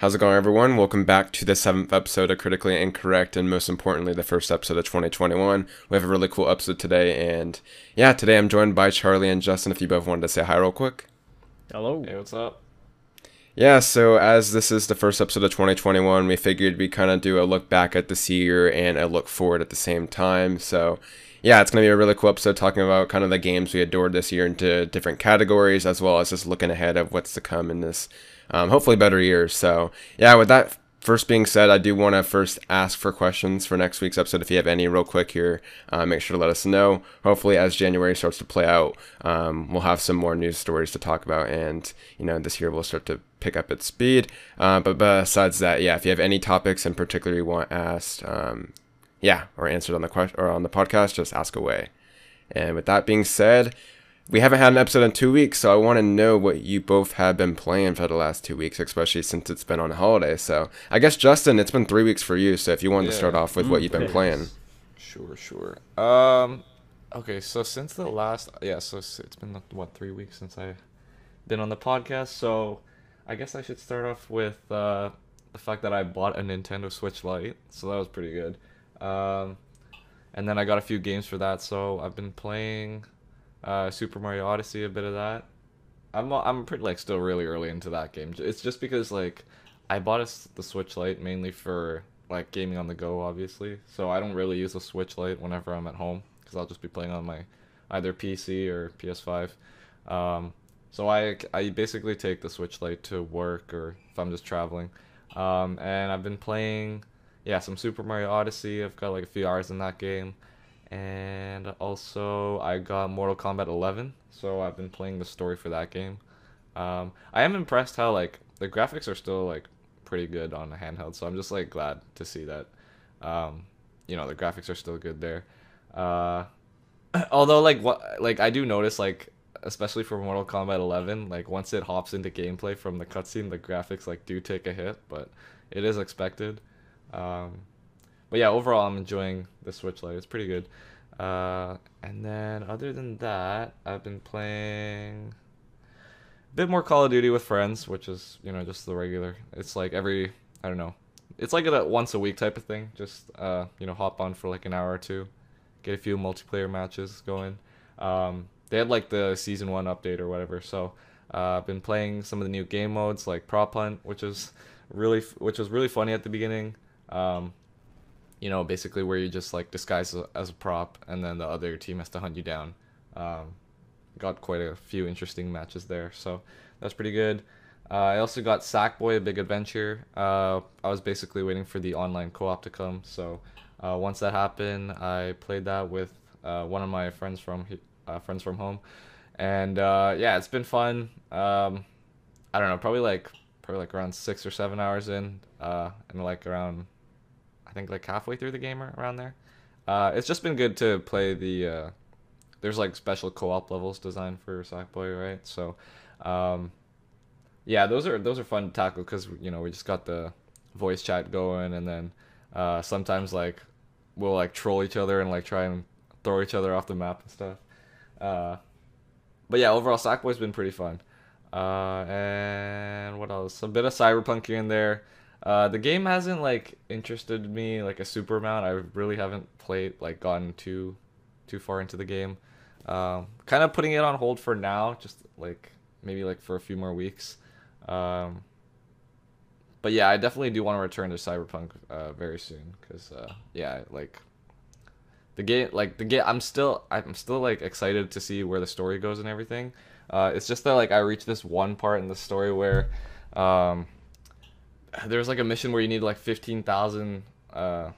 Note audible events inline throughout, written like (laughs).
How's it going, everyone? Welcome back to the seventh episode of Critically Incorrect, and most importantly, the first episode of 2021. We have a really cool episode today, and yeah, today I'm joined by Charlie and Justin. If you both wanted to say hi, real quick. Hello. Hey, what's up? Yeah, so as this is the first episode of 2021, we figured we kind of do a look back at this year and a look forward at the same time. So yeah, it's going to be a really cool episode talking about kind of the games we adored this year into different categories, as well as just looking ahead of what's to come in this um, hopefully better years. So, yeah, with that first being said, I do want to first ask for questions for next week's episode. If you have any real quick here, uh, make sure to let us know. Hopefully, as January starts to play out, um, we'll have some more news stories to talk about, and you know, this year will start to pick up its speed. Uh, but besides that, yeah, if you have any topics in particular you want asked, um, yeah, or answered on the question or on the podcast, just ask away. And with that being said, we haven't had an episode in two weeks, so I want to know what you both have been playing for the last two weeks, especially since it's been on holiday. So I guess Justin, it's been three weeks for you. So if you wanted yeah. to start off with what you've been playing, sure, sure. Um, okay, so since the last, yeah, so it's been what three weeks since I've been on the podcast. So I guess I should start off with uh, the fact that I bought a Nintendo Switch Lite, so that was pretty good. Um, and then I got a few games for that, so I've been playing uh, Super Mario Odyssey, a bit of that. I'm I'm pretty like still really early into that game. It's just because like I bought a, the Switch Lite mainly for like gaming on the go, obviously. So I don't really use the Switch Lite whenever I'm at home because I'll just be playing on my either PC or PS5. Um, so I I basically take the Switch Lite to work or if I'm just traveling. Um, and I've been playing yeah some Super Mario Odyssey. I've got like a few hours in that game and also I got Mortal Kombat 11, so I've been playing the story for that game. Um, I am impressed how like the graphics are still like pretty good on a handheld, so I'm just like glad to see that. Um, you know the graphics are still good there. Uh, (clears throat) although like what like I do notice like especially for Mortal Kombat 11, like once it hops into gameplay from the cutscene, the graphics like do take a hit, but it is expected. Um, but yeah, overall, I'm enjoying the Switch Lite. It's pretty good. Uh, and then other than that, I've been playing a bit more Call of Duty with friends, which is you know just the regular. It's like every I don't know. It's like a once a week type of thing. Just uh, you know, hop on for like an hour or two, get a few multiplayer matches going. Um, they had like the season one update or whatever, so uh, I've been playing some of the new game modes like Prop Hunt, which is really which was really funny at the beginning. Um, you know, basically where you just like disguise as a prop and then the other team has to hunt you down. Um, got quite a few interesting matches there, so that's pretty good. Uh, I also got Sackboy: A Big Adventure. Uh, I was basically waiting for the online co-op to come, so uh, once that happened, I played that with uh, one of my friends from uh, friends from home, and uh, yeah, it's been fun. Um, I don't know, probably like probably like around six or seven hours in, and like around I think like halfway through the game or around there. Uh, it's just been good to play the. Uh, there's like special co-op levels designed for Sackboy, right? So, um, yeah, those are those are fun to tackle because you know we just got the voice chat going, and then uh, sometimes like we'll like troll each other and like try and throw each other off the map and stuff. Uh, but yeah, overall Sackboy's been pretty fun. Uh, and what else? A bit of cyberpunk and there. Uh, the game hasn't like interested me like a super amount. I really haven't played like gotten too too far into the game. Um, kind of putting it on hold for now, just like maybe like for a few more weeks. Um, but yeah, I definitely do want to return to Cyberpunk uh, very soon because uh, yeah, like the game, like the game, I'm still I'm still like excited to see where the story goes and everything. Uh, it's just that like I reached this one part in the story where. Um, there's like a mission where you need like fifteen thousand uh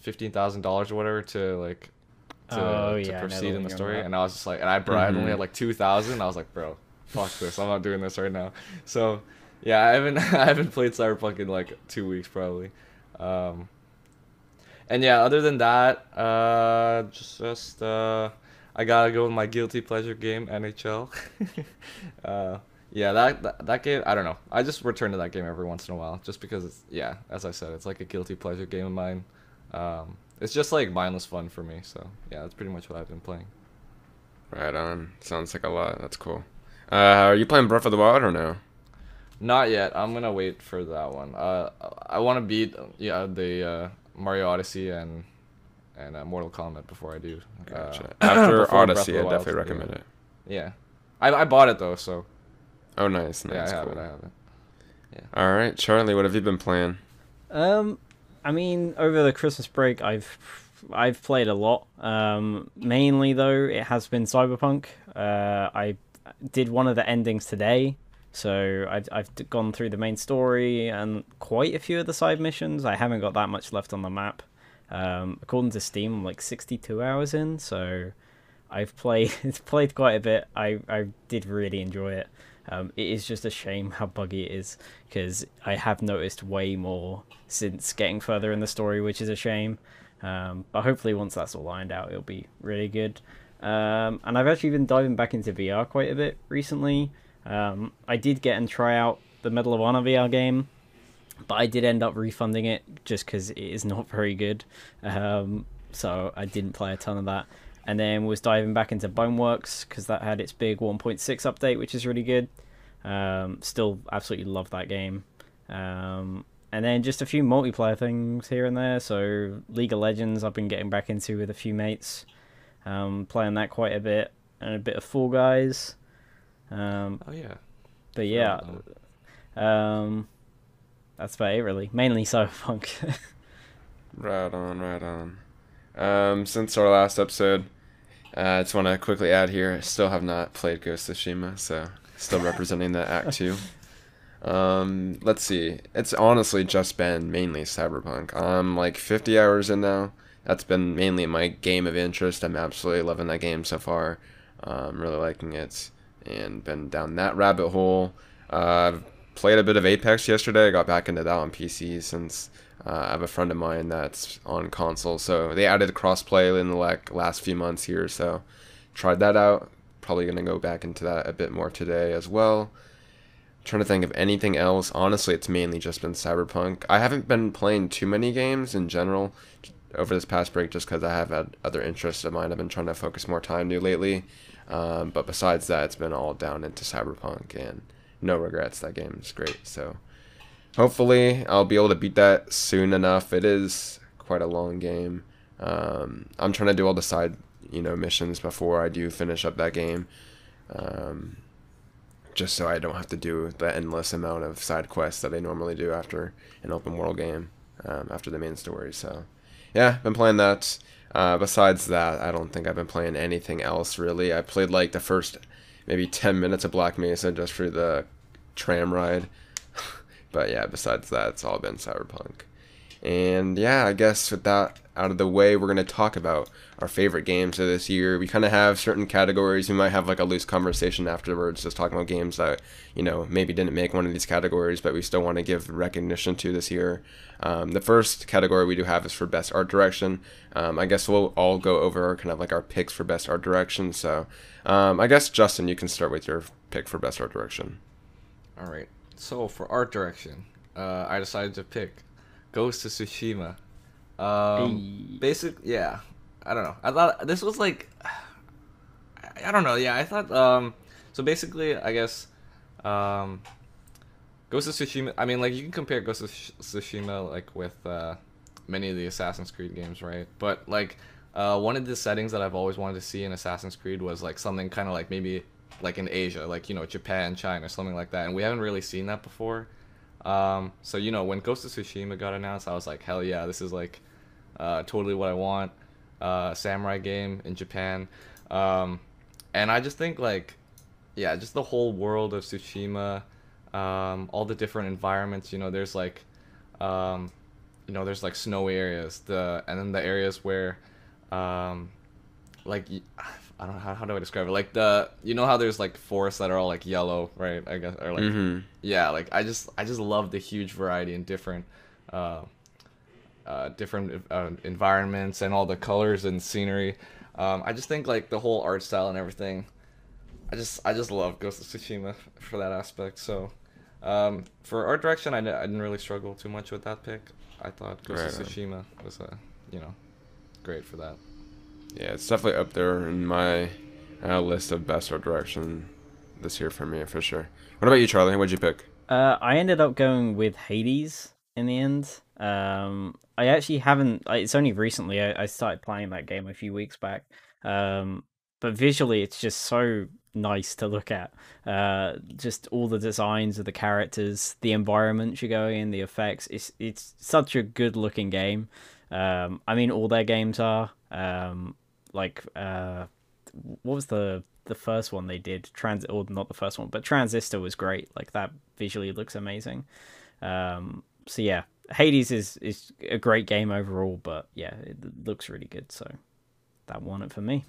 fifteen thousand dollars or whatever to like to, oh, to yeah, proceed in the story. and I was just like and I bro mm-hmm. I only had like two thousand. I was like bro fuck this. I'm not doing this right now. So yeah I haven't (laughs) I haven't played Cyberpunk in like two weeks probably. Um and yeah other than that uh just just uh I gotta go with my guilty pleasure game NHL (laughs) uh yeah, that, that, that game. I don't know. I just return to that game every once in a while, just because it's yeah. As I said, it's like a guilty pleasure game of mine. Um, it's just like mindless fun for me. So yeah, that's pretty much what I've been playing. Right on. Sounds like a lot. That's cool. Uh, are you playing Breath of the Wild or no? Not yet. I'm gonna wait for that one. Uh, I want to beat yeah the uh, Mario Odyssey and and uh, Mortal Kombat before I do. Gotcha. Uh, After (coughs) before Odyssey, I Wild, definitely yeah. recommend it. Yeah, I I bought it though, so Oh, nice, nice. yeah, I have cool. it. I have it. All right, Charlie, what have you been playing? Um, I mean, over the Christmas break, I've I've played a lot. Um, mainly though, it has been Cyberpunk. Uh, I did one of the endings today, so I've I've gone through the main story and quite a few of the side missions. I haven't got that much left on the map. Um, according to Steam, I'm like 62 hours in, so I've played (laughs) it's played quite a bit. I I did really enjoy it. Um, it is just a shame how buggy it is because I have noticed way more since getting further in the story, which is a shame. Um, but hopefully, once that's all lined out, it'll be really good. Um, and I've actually been diving back into VR quite a bit recently. Um, I did get and try out the Medal of Honor VR game, but I did end up refunding it just because it is not (laughs) very good. Um, so I didn't play a ton of that. And then was diving back into Boneworks because that had its big 1.6 update, which is really good. Um, still absolutely love that game. Um, and then just a few multiplayer things here and there. So League of Legends, I've been getting back into with a few mates, um, playing that quite a bit, and a bit of Fall Guys. Um, Oh yeah. but yeah, um, that's about it really. Mainly (laughs) Cyberpunk. Right on, right on. Um, since our last episode, I just want to quickly add here, I still have not played Ghost of Tsushima, so still representing the Act 2. Um, let's see. It's honestly just been mainly Cyberpunk. I'm like 50 hours in now. That's been mainly my game of interest. I'm absolutely loving that game so far. Um, really liking it and been down that rabbit hole. Uh, I've played a bit of Apex yesterday. I got back into that on PC since uh, I have a friend of mine that's on console. So they added crossplay in the like last few months here. So tried that out. Probably gonna go back into that a bit more today as well. Trying to think of anything else. Honestly, it's mainly just been Cyberpunk. I haven't been playing too many games in general over this past break just because I have had other interests of mine. I've been trying to focus more time to lately. Um, but besides that, it's been all down into Cyberpunk and no regrets. That game is great. So hopefully I'll be able to beat that soon enough. It is quite a long game. Um, I'm trying to do all the side, you know, missions before I do finish up that game. Um, just so I don't have to do the endless amount of side quests that I normally do after an open world game, um, after the main story. So, yeah, been playing that. Uh, besides that, I don't think I've been playing anything else really. I played like the first maybe 10 minutes of Black Mesa just for the tram ride. But yeah, besides that, it's all been Cyberpunk. And yeah, I guess with that out of the way, we're going to talk about our favorite games of this year. We kind of have certain categories. We might have like a loose conversation afterwards, just talking about games that, you know, maybe didn't make one of these categories, but we still want to give recognition to this year. Um, the first category we do have is for best art direction. Um, I guess we'll all go over kind of like our picks for best art direction. So um, I guess, Justin, you can start with your pick for best art direction. All right. So for art direction, uh, I decided to pick Ghost of Tsushima. Um, Hey. basic, yeah. I don't know. I thought this was like, I, I don't know. Yeah, I thought. Um, so basically, I guess, um, Ghost of Tsushima. I mean, like you can compare Ghost of Tsushima like with uh, many of the Assassin's Creed games, right? But like, uh, one of the settings that I've always wanted to see in Assassin's Creed was like something kind of like maybe like in Asia, like you know Japan, China, something like that, and we haven't really seen that before. Um, so you know when Ghost of Tsushima got announced, I was like, hell yeah, this is like uh, totally what I want. Uh, samurai game in Japan, um, and I just think like, yeah, just the whole world of Tsushima, um, all the different environments. You know, there's like, um, you know, there's like snowy areas, the and then the areas where, um, like I don't know how, how do I describe it? Like the you know how there's like forests that are all like yellow, right? I guess or like Mm-hmm. yeah, like I just I just love the huge variety and different uh, uh, different uh, environments and all the colors and scenery. Um, I just think like the whole art style and everything. I just I just love Ghost of Tsushima for that aspect. So um, for art direction, I, I didn't really struggle too much with that pick. I thought Ghost Right of. Tsushima was uh, you know great for that. Yeah, it's definitely up there in my uh, list of best art direction this year for me, for sure. What about you, Charlie? What'd you pick? Uh, I ended up going with Hades in the end. Um, I actually haven't. It's only recently I, I started playing that game a few weeks back. Um, but visually, it's just so nice to look at. Uh, just all the designs of the characters, the environments you're going in, the effects. It's it's such a good looking game. Um, I mean, all their games are. Um, like, uh, what was the the first one they did? Trans or not the first one, but Transistor was great. Like that visually looks amazing. Um, so yeah, Hades is is a great game overall, but yeah, it looks really good. So that won it for me.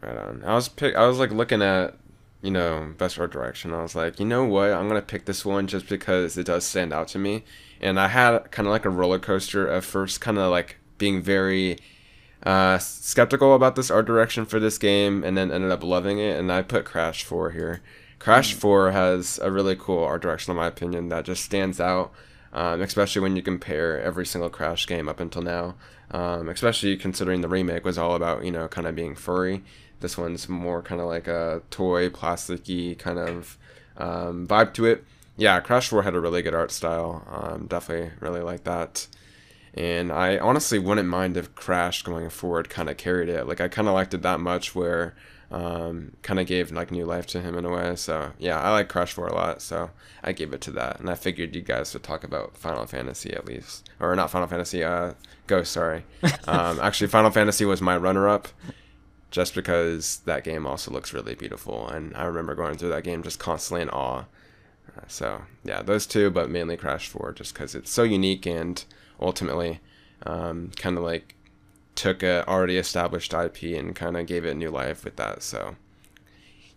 Right on. I was pick. I was like looking at, you know, best art direction. I was like, you know what? I'm gonna pick this one just because it does stand out to me. And I had kind of like a roller coaster at first, kind of like being very uh, skeptical about this art direction for this game, and then ended up loving it. And I put Crash 4 here. Crash mm. 4 has a really cool art direction, in my opinion, that just stands out, um, especially when you compare every single Crash game up until now. Um, especially considering the remake was all about, you know, kind of being furry. This one's more kind of like a toy, plasticky kind of um, vibe to it. Yeah, Crash 4 had a really good art style. Um, definitely really like that. And I honestly wouldn't mind if Crash going forward kind of carried it. Like I kind of liked it that much where um, kind of gave like new life to him in a way. So yeah, I like Crash 4 a lot. So I gave it to that. And I figured you guys would talk about Final Fantasy at least, or not Final Fantasy, uh, Ghost. Sorry. (laughs) Um, actually, Final Fantasy was my runner-up just because that game also looks really beautiful. And I remember going through that game just constantly in awe. Uh, so, yeah, those two, but mainly Crash 4 just because it's so unique and ultimately um, kind of like took a already established IP and kind of gave it new life with that. So,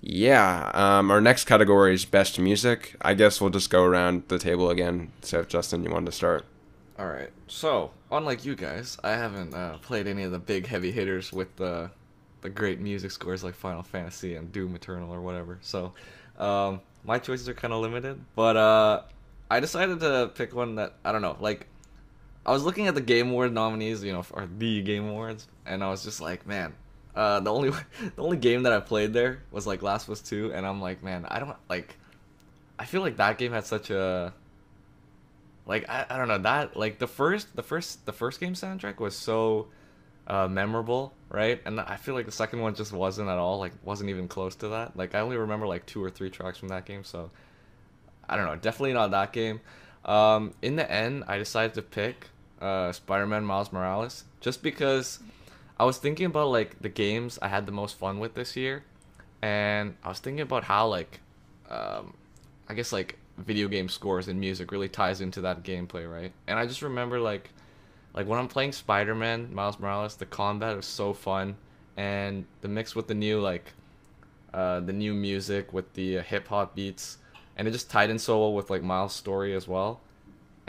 yeah, um, our next category is best music. I guess we'll just go around the table again. So, if Justin, you wanted to start. All right. So, unlike you guys, I haven't uh, played any of the big heavy hitters with the the great music scores like Final Fantasy and Doom Eternal or whatever. So um, my choices are kind of limited, but uh, I decided to pick one that I don't know. Like I was looking at the Game Award nominees, you know, or the Game Awards, and I was just like, man, uh, the only (laughs) the only game that I played there was like Last of Us Two, and I'm like, man, I don't like. I feel like that game had such a like I, I don't know that like the first the first the first game soundtrack was so uh, memorable, right? And I feel like the second one just wasn't at all, like wasn't even close to that. Like I only remember like two or three tracks from that game, so I don't know, definitely not that game. Um, in the end, I decided to pick uh, Spider-Man Miles Morales just because I was thinking about like the games I had the most fun with this year, and I was thinking about how like, um, I guess like video game scores and music really ties into that gameplay, right? And I just remember like like when I'm playing Spider-Man, Miles Morales, the combat is so fun, and the mix with the new like, uh, the new music with the uh, hip hop beats, and it just tied in so well with like Miles' story as well,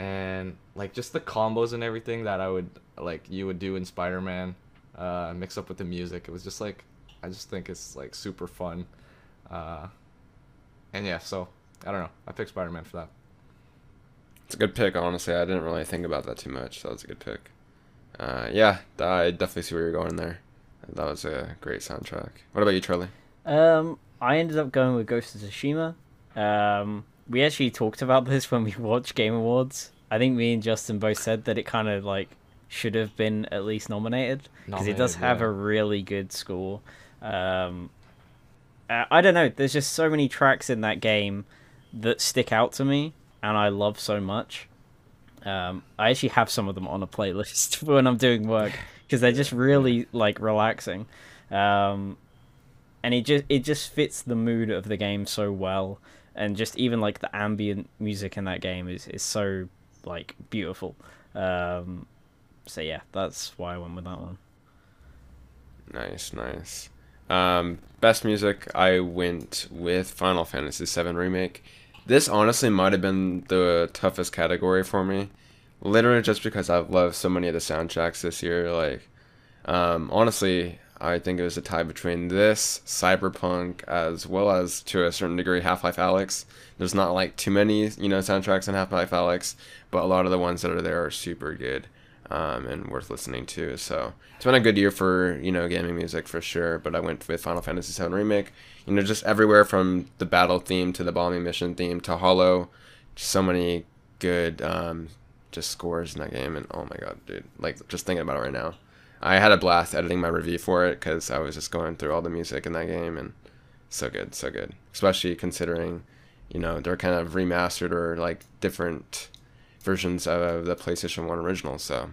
and like just the combos and everything that I would like you would do in Spider-Man, uh, mix up with the music. It was just like I just think it's like super fun, uh, and yeah. So I don't know. I picked Spider-Man for that. It's a good pick, honestly. I didn't really think about that too much, so that's a good pick. Uh, yeah, I definitely see where you're going there. That was a great soundtrack. What about you, Charlie? Um, I ended up going with Ghost of Tsushima. Um, we actually talked about (laughs) this when we watched Game Awards. I think me and Justin both said that it kind of like should have been at least nominated because it does have yeah. a really good score. Um, I don't know. There's just so many tracks in that game that stick out to me and I love so much. Um, I actually have some of them on a playlist (laughs) when I'm doing work because they're just really like relaxing, um, and it just it just fits the mood of the game so well, and just even like the ambient music in that game is is so like beautiful. Um, so yeah, that's why I went with that one. Nice, nice. Um, best music, I went with Final Fantasy VII Remake this honestly might have been the toughest category for me. Literally just because I've loved so many of the soundtracks this year. Like, um, honestly, I think it was a tie between this, Cyberpunk, as well as to a certain degree Half Life Alyx. There's not like too many, you know, soundtracks in Half Life Alyx, but a lot of the ones that are there are super good um, and worth listening to. So it's been a good year for you know gaming music for sure. But I went with Final Fantasy VII Remake. You know, just everywhere from the battle theme to the bombing mission theme to Hollow, so many good um, just scores in that game, and oh my god, dude! Like just thinking about it right now, I had a blast editing my review for it because I was just going through all the music in that game, and so good, so good. Especially considering, you know, they're kind of remastered or like different versions of the PlayStation One original. So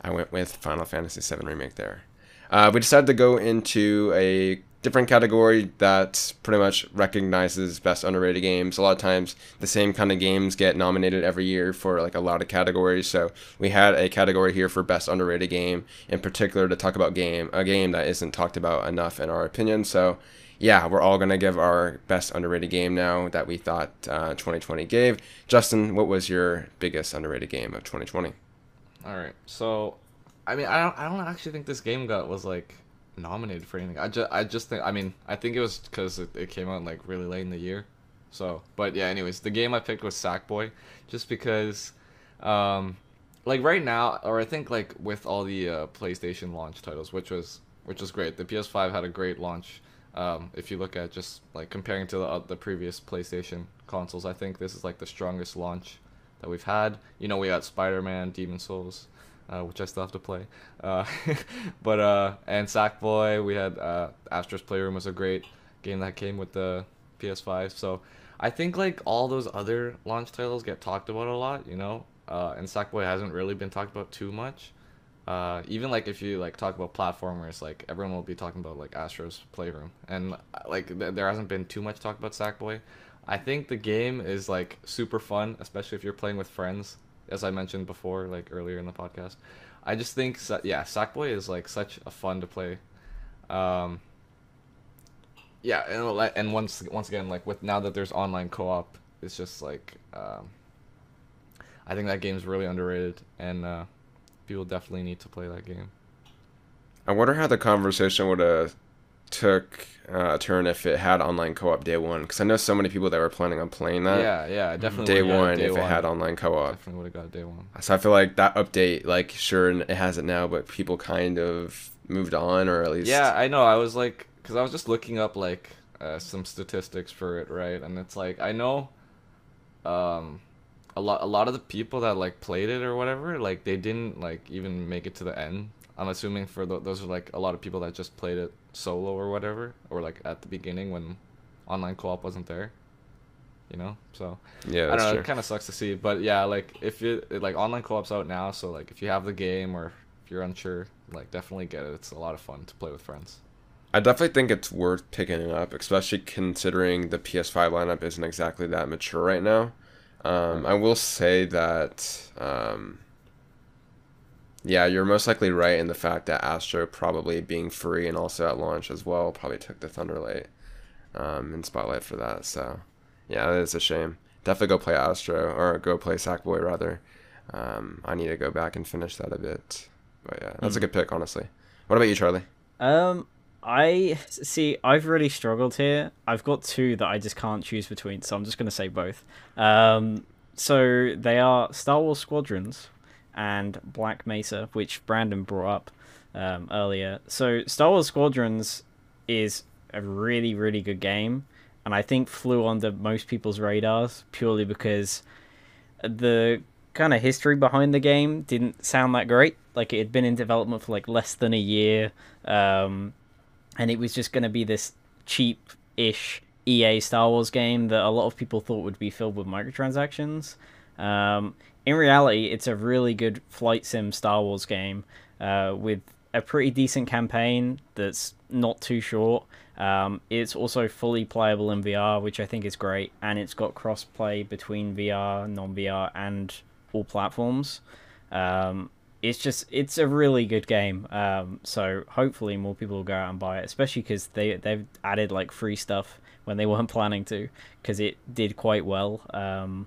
I went with Final Fantasy VII Remake there. Uh, we decided to go into a different category that pretty much recognizes best underrated games. A lot of times, the same kind of games get nominated every year for like a lot of categories. So we had a category here for best underrated game, in particular to talk about game a game that isn't talked about enough in our opinion. So yeah, we're all gonna give our best underrated game now that we thought uh, 2020 gave. Justin, what was your biggest underrated game of 2020? All right, so I mean, I don't, I don't actually think this game got was like nominated for anything. I just I just think I mean I think it was because it, it came out like really late in the year. So, but yeah. Anyways, the game I picked was Sackboy, just because, um, like right now, or I think like with all the uh, PlayStation launch titles, which was which was great. The PS5 had a great launch. Um, if you look at just like comparing to the, uh, the previous PlayStation consoles, I think this is like the strongest launch that we've had. You know, we had Spider Man, Demon Souls uh, which I still have to play. Uh, (laughs) but uh, and Sackboy, we had uh, Astro's Playroom was a great game that came with the PS5. So I think like all those other launch titles get talked about a lot, you know, uh, and Sackboy hasn't really been talked about too much. Uh, even like if you like talk about platformers, like everyone will be talking about like Astro's Playroom, and uh, like th- there hasn't been too much talk about Sackboy. I think the game is like super fun, especially if you're playing with friends as I mentioned before, like earlier in the podcast. I just think, yeah, Sackboy is like such a fun to play. Um, yeah, and and once once again, like with now that there's online co-op, it's just like um, I think that game's really underrated, and uh, people definitely need to play that game. I wonder how the conversation would have took uh, a turn if it had online co-op day one because I know so many people that were planning on playing that. Yeah, yeah, definitely. Day one, day if one. it had online co-op, definitely would have got day one. So I feel like that update, like, sure, it has it now, but people kind of moved on, or at least. Yeah, I know. I was like, because I was just looking up like uh, some statistics for it, right? And it's like I know, um, a lot, a lot of the people that like played it or whatever, like they didn't like even make it to the end. I'm assuming for the, those are like a lot of people that just played it solo or whatever, or like at the beginning when online co-op wasn't there. You know, so yeah, I don't know. True. It kind of sucks to see, but yeah, like if you like online co-op's out now, so like if you have the game or if you're unsure, like definitely get it. It's a lot of fun to play with friends. I definitely think it's worth picking it up, especially considering the PS5 lineup isn't exactly that mature right now. Um, I will say that um, yeah, you're most likely right in the fact that Astro probably being free and also at launch as well probably took the Thunderlight um, in spotlight for that. So yeah, that is a shame. Definitely go play Astro or go play Sackboy rather. Um, I need to go back and finish that a bit. But yeah, that's mm. a good pick, honestly. What about you, Charlie? Um, I see. I've really struggled here. I've got two that I just can't choose between, so I'm just gonna say both. Um, so they are Star Wars Squadrons, and Black Mesa, which Brandon brought up um, earlier. So Star Wars Squadrons is a really, really good game, and I think flew under most people's radars purely because the kind of history behind the game didn't sound that great. Like it had been in development for like less than a year, um, and it was just going to be this cheap-ish EA Star Wars game that a lot of people thought would be filled with microtransactions. Um, in reality, it's a really good flight sim Star Wars game uh, with a pretty decent campaign that's not too short. Um, it's also fully playable in VR, which I think is great, and it's got cross-play between VR, non-VR, and all platforms. Um, it's just it's a really good game. Um, so hopefully more people will go out and buy it, especially because they they've added like free stuff when they (laughs) weren't planning to, because it did quite well. Um,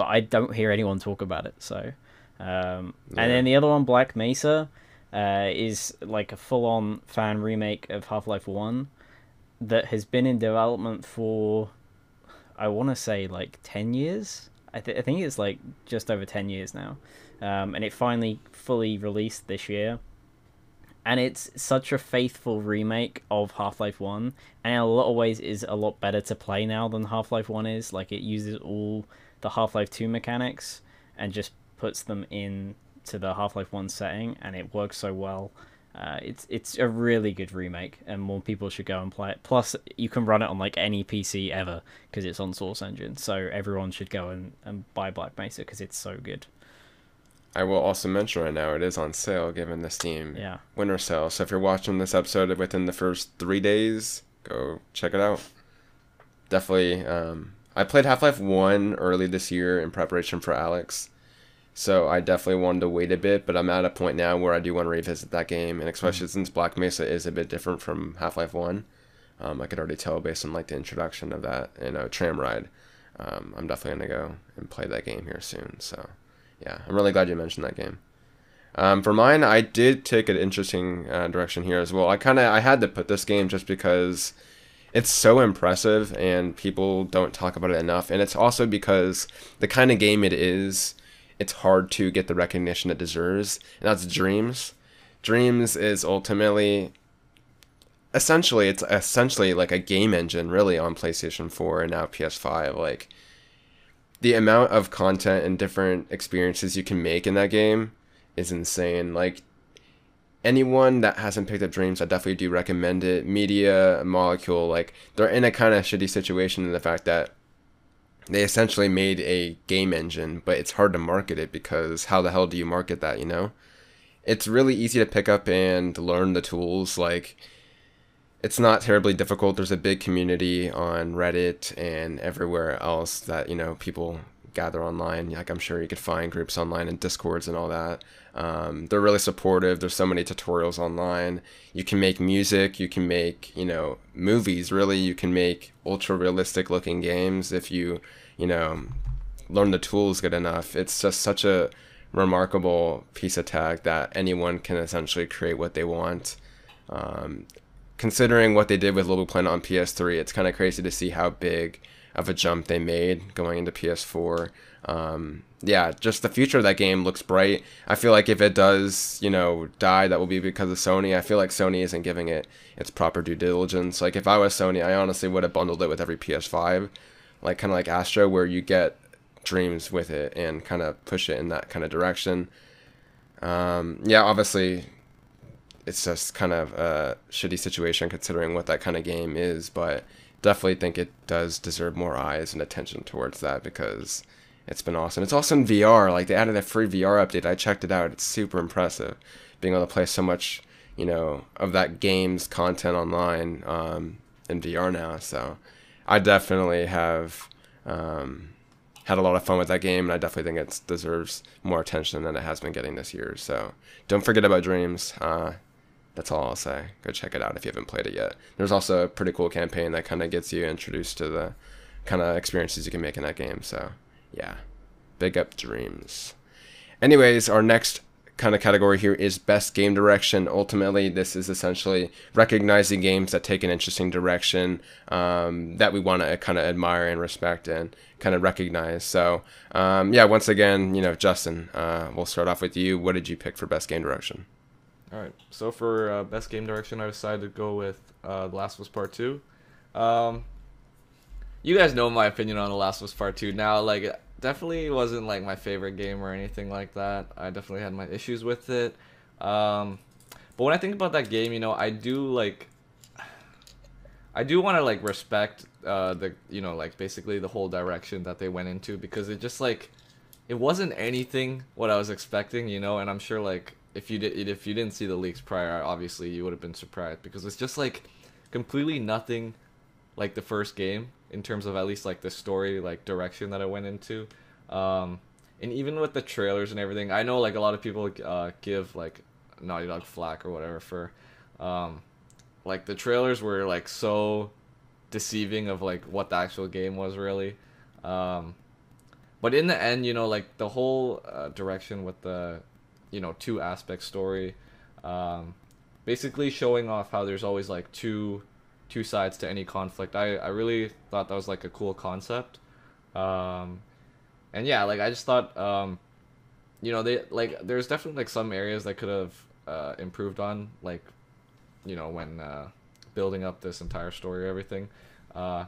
but I don't hear anyone talk about it. So, um, yeah. and then the other one, Black Mesa, uh, is like a full-on fan remake of Half Life One that has been in development for, I want to say like ten years. I, th- I think it's like just over ten years now, um, and it finally fully released this year. And it's such a faithful remake of Half Life One, and in a lot of ways is a lot better to play now than Half Life One is. Like it uses all the Half Life Two mechanics and just puts them in to the Half Life One setting, and it works so well. Uh, it's it's a really good remake, and more people should go and play it. Plus, you can run it on like any PC ever because it's on Source Engine. So everyone should go and, and buy Black Mesa because it's so good. I will also mention right now it is on sale given the Steam Yeah, winter sale. So if you're watching this episode within the first three days, go check it out. Definitely. Um, I played Half Life 1 early this year in preparation for Alyx. So I definitely wanted to wait a bit, but I'm at a point now where I do want to revisit that game, and especially since Black Mesa is a bit different from Half Life One, um, I could already tell based on like the introduction of that, you know, tram ride. Um, I'm definitely gonna go and play that game here soon. So, yeah, I'm really glad you mentioned that game. Um, for mine, I did take an interesting uh, direction here as well. I kind of I had to put this game just because it's so impressive and people don't talk about it enough, and it's also because the kind of game it is it's hard to get the recognition it deserves, and that's Dreams. Dreams is ultimately essentially it's essentially like a game engine really on PlayStation 4 and now PS5 like the amount of content and different experiences you can make in that game is insane like anyone that hasn't picked up dreams i definitely do recommend it media molecule like they're in a kind of shitty situation in the fact that they essentially made a game engine, but it's hard to market it because how the hell do you market that, you know? It's really easy to pick up and learn the tools. Like, it's not terribly difficult. There's a big community on Reddit and everywhere else that, you know, people gather online. Like, I'm sure you could find groups online and discords and all that. Um, they're really supportive. There's so many tutorials online. You can make music. You can make, you know, movies. Really, you can make ultra realistic looking games if you you know, learn the tools good enough. It's just such a remarkable piece of tech that anyone can essentially create what they want. Um, considering what they did with Little Planet on PS3, it's kind of crazy to see how big of a jump they made going into PS4. Um, yeah, just the future of that game looks bright. I feel like if it does, you know, die, that will be because of Sony. I feel like Sony isn't giving it its proper due diligence. Like if I was Sony, I honestly would have bundled it with every PS5 like kind of like Astro, where you get dreams with it and kind of push it in that kind of direction. Um, yeah, obviously, it's just kind of a shitty situation considering what that kind of game is, but definitely think it does deserve more eyes and attention towards that because it's been awesome. It's also in VR. Like they added a free VR update. I checked it out. It's super impressive, being able to play so much, you know, of that game's content online um, in VR now. So I definitely have um, had a lot of fun with that game, and I definitely think it deserves more attention than it has been getting this year. So don't forget about Dreams. Uh, that's all I'll say. Go check it out if you haven't played it yet. There's also a pretty cool campaign that kind of gets you introduced to the kind of experiences you can make in that game. So yeah, big up Dreams. Anyways, our next kind of category here is best game direction. Ultimately, this is essentially recognizing games that take an interesting direction um, that we want to kind of admire and respect and kind of recognize. So, um, yeah, once again, you know, Justin, uh, we'll start off with you. What did you pick for best game direction? All right. So for uh, best game direction, I decided to go with uh, The Last of Us Part Two. Um, you guys know my opinion on The Last of Us Part Two. Now, like it definitely wasn't like my favorite game or anything like that. I definitely had my issues with it. Um, but when I think about that game, you know, I do like I do want to like respect uh the you know like basically the whole direction that they went into because it just like it wasn't anything what I was expecting, you know, and I'm sure like if you did if you didn't see the leaks prior, obviously you would have been surprised because it's just like completely nothing like the first game in terms of at least like the story like direction that I went into. Um, and even with the trailers and everything, I know like a lot of people uh, give like Naughty Dog flack or whatever for um, like the trailers were like so deceiving of like what the actual game was really. Um, but in the end, you know, like the whole uh, direction with the you know two aspect story, um, basically showing off how there's always like two two sides to any conflict. I, I really thought that was like a cool concept. Um, and yeah, like I just thought, um, you know, they like there's definitely like some areas that could have uh, improved on, like, you know, when uh, building up this entire story or everything. Uh,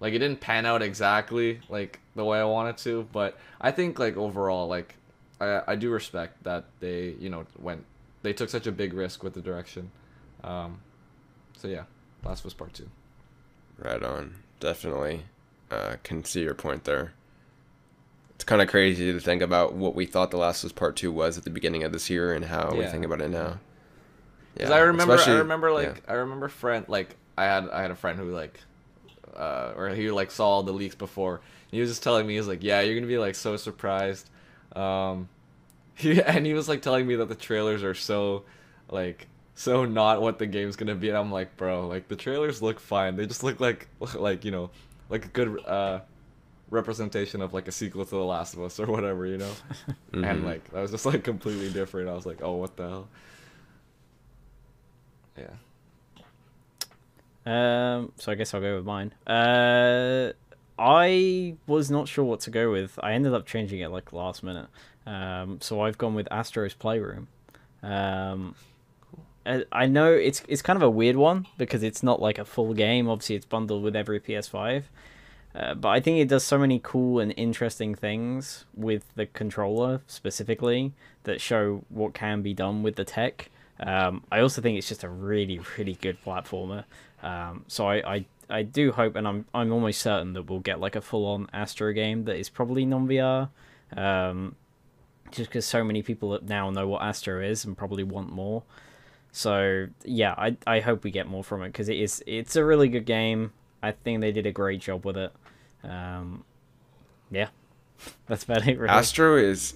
like it didn't pan out exactly like the way I wanted to, but I think like overall like I I do respect that they you know went they took such a big risk with the direction. Um, so yeah, Last of Us Part Two. Right on. Definitely. Uh, can see your point there. It's kind of crazy to think about what we thought The Last of Us Part 2 was at the beginning of this year and how we think about it now. Because I remember, especially- I remember like yeah. I remember friend like I had I had a friend who like, uh, or he like saw all the leaks before. He was just telling me he's like, yeah, you're gonna be like so surprised. Um, (laughs) he and he was like telling me that the trailers are so, like so not what the game's gonna be. And I'm like, bro, like the trailers look fine. They just look like (laughs) like you know, like a good uh representation of like a sequel to The Last of Us or whatever, you know. (laughs) And Mhm. like that was just like completely different. I was like, oh, what the hell. Yeah. Um, so I guess I'll go with mine. Uh, I was not sure what to go with. I ended up changing it like last minute. Um, so I've gone with Astro's Playroom. Um, I- know it's it's kind of a weird one because it's not like a full game. Obviously, it's bundled with every PS5. Uh, but I think it does so many cool and interesting things with the controller specifically that show what can be done with the tech. Um, I also think it's just a really, really good platformer. Um, so I, I, I do hope, and I'm, I'm almost certain that we'll get like a full-on Astro game that is probably non-VR. Um, just because so many people now know what Astro is and probably want more. So yeah, I, I hope we get more from it because it is, it's a really good game. I think they did a great job with it. Um, yeah, (laughs) that's about it. Really. Astro is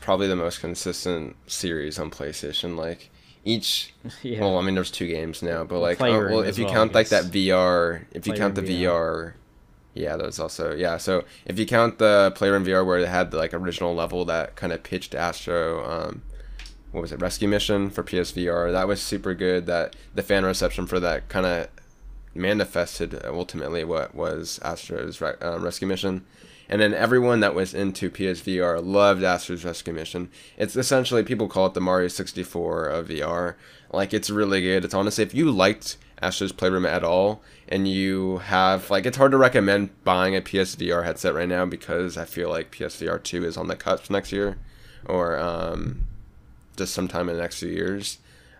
probably the most consistent series on PlayStation. Like each, (laughs) yeah. well, I mean, there's two games now, but like, uh, Playroom well, if you well, count like that. VR, if you count the Playroom VR, yeah, there's also yeah. So if you count the player Playroom VR where it had the like original level that kind of pitched Astro, um, what was it, Rescue Mission for PSVR? That was super good. That the fan reception for that kind of manifested ultimately what was Astro's um, Rescue Mission. And then everyone that was into PSVR loved Astro's Rescue Mission. It's essentially people call it the Mario 64 of VR. Like it's really good. It's honestly if you liked Astro's Playroom at all and you have like it's hard to recommend buying a PSVR headset right now because I feel like PSVR 2 is on the cusp next year or um, just sometime in the next few years.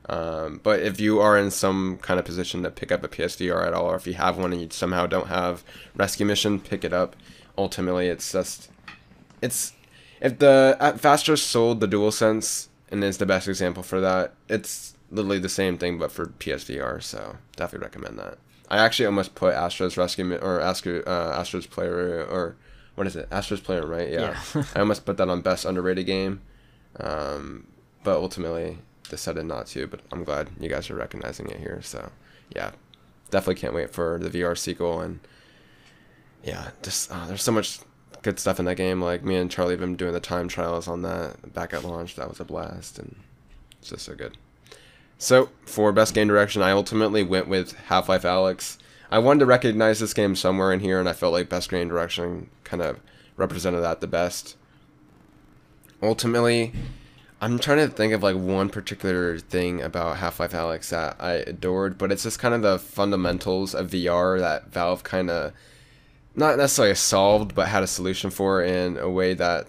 Um, but if you are in some kind of position to pick up a PSVR at all, or if you have one and you somehow don't have Rescue Mission, pick it up. Ultimately, it's just it's if the at Fastro sold the DualSense and is the best example for that. It's literally the same thing but for PSVR. So definitely recommend that. I actually almost put Astro's Rescue or Astro uh, Astro's Player or what is it? Astro's Player, right? Yeah. Yeah. (laughs) I almost put that on best underrated game. Um, but ultimately decided not to. But I'm glad you guys are recognizing it here. So yeah, definitely can't wait for the VR sequel. And yeah, just uh, there's so much good stuff in that game. Like me and Charlie have been doing the time trials on that back at launch. That was a blast, and it's just so good. So for best game direction, I ultimately went with Half Life Alyx. I wanted to recognize this game somewhere in here, and I felt like best game direction kind of represented that the best. Ultimately, I'm trying to think of like one particular thing about Half Life Alyx that I adored, but it's just kind of the fundamentals of VR that Valve kind of not necessarily solved, but had a solution for in a way that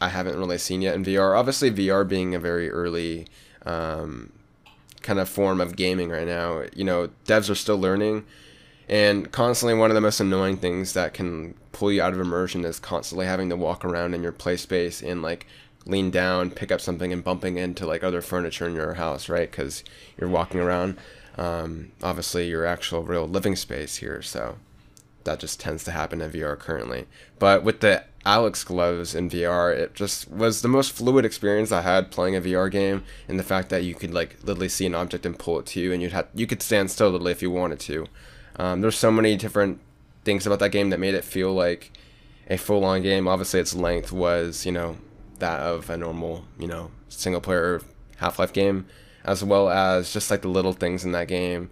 I haven't really seen yet in VR. Obviously, VR being a very early um, kind of form of gaming right now, you know, devs are still learning. And constantly, one of the most annoying things that can pull you out of immersion is constantly having to walk around in your play space and like lean down, pick up something, and bumping into like other furniture in your house, right? Because you're walking around. Um, obviously, your actual real living space here, so that just tends to happen in VR currently. But with the Alyx gloves in VR, it just was the most fluid experience I had playing a VR game, and the fact that you could like literally see an object and pull it to you, and you'd have you could stand still literally if you wanted to. Um, there's so many different things about that game that made it feel like a full-on game. Obviously, its length was you know that of a normal you know single-player Half-Life game, as well as just like the little things in that game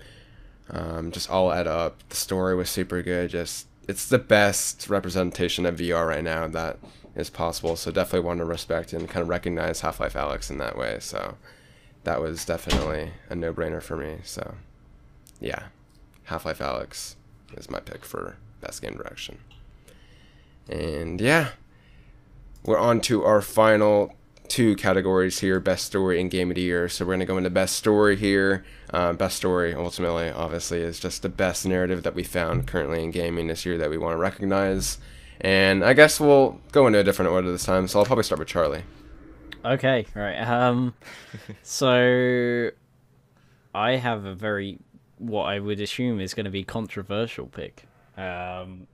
um, just all add up. The story was super good. Just it's the best representation of VR right now that is possible. So definitely want to respect and kind of recognize Half Life Alyx in that way. So that was definitely a no brainer for me. So yeah, Half Life Alyx is my pick for best game direction. And yeah, we're on to our final two categories here best story and game of the year so we're going to go into best story here uh, best story ultimately obviously is just the best narrative that we found currently in gaming this year that we want to recognize and i guess we'll go into a different order this time so i'll probably start with charlie Okay, right. Um, (laughs) so I have a very what I would assume is going to be controversial pick. Um,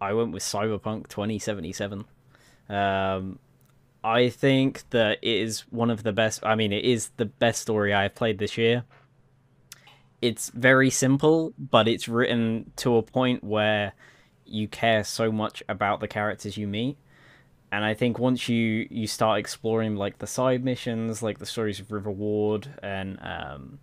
I went with Cyberpunk 2077. Um, I think that it is one of the best. I mean, it is the best story I've played this year. It's very simple, but it's written to a point where you care so much about the characters you meet and I think once you you start exploring like the side missions, like the stories of River Ward and um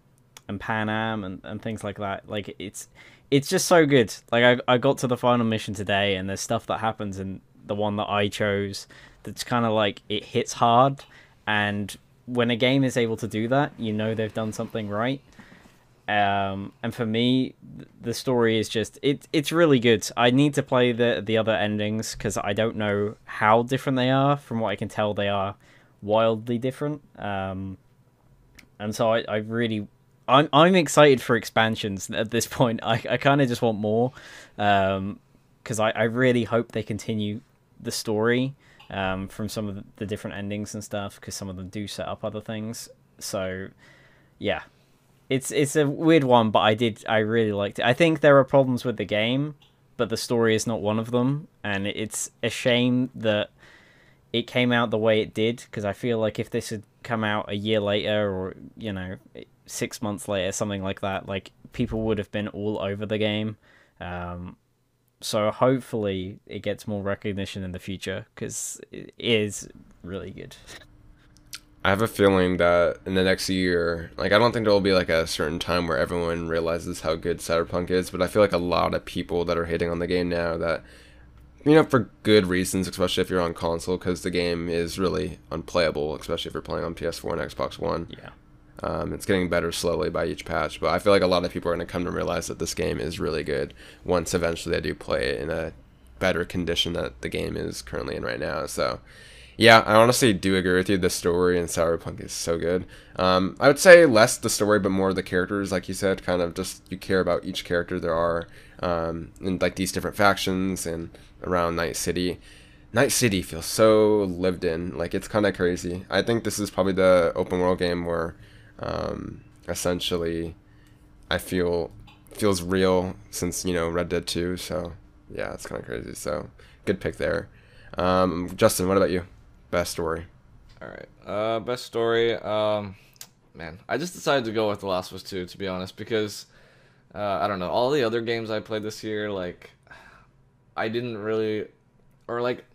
and Panam and, and things like that, like it's it's just so good. Like I I got to the final mission today, and there's stuff that happens in the one that I chose that's kind of like it hits hard, and when a game is able to do that, you know they've done something right. Um, and for me, the story is just it. It's really good. I need to play the the other endings because I don't know how different they are. From what I can tell, they are wildly different. Um, and so I, I really, I'm I'm excited for expansions (laughs) at this point. I I kind of just want more, um, because I I really hope they continue the story, um, from some of the different endings and stuff. Because some of them do set up other things. So, yeah, it's it's a weird one, but I did I really liked it. I think there are problems with the game, but the story is not one of them, and it's a shame that it came out the way it did because I feel like if this had come out a year later or you know six months later, something like that, like people would have been all over the game. Um, so hopefully it gets more recognition in the future because it is really good. I have a feeling that in the next year, like I don't think there will be like a certain time where everyone realizes how good Cyberpunk is, but I feel like a lot of people that are hating on the game now that you know for good reasons, especially if you're on console because the game is really unplayable, especially if you're playing on PS4 and Xbox One. Yeah. Um, it's getting better slowly by each patch, but I feel like a lot of people are going to come to realize that this game is really good once eventually they do play it in a better condition that the game is currently in right now. So, yeah, I honestly do agree with you. The story in Cyberpunk is so good. Um, I would say less the story, but more the characters, like you said. Kind of just you care about each character there are, um, and like these different factions and around Night City. Night City feels so lived in. Like it's kind of crazy. I think this is probably the open world game where, um, essentially, I feel feels real since you know Red Dead Two. So yeah, it's kind of crazy. So good pick there. Um, Justin, what about you? Best story. All right. Uh, best story. Um, man, I just decided to go with The Last of Us 2 to be honest because uh, I don't know all the other games I played this year. Like, I didn't really, or like,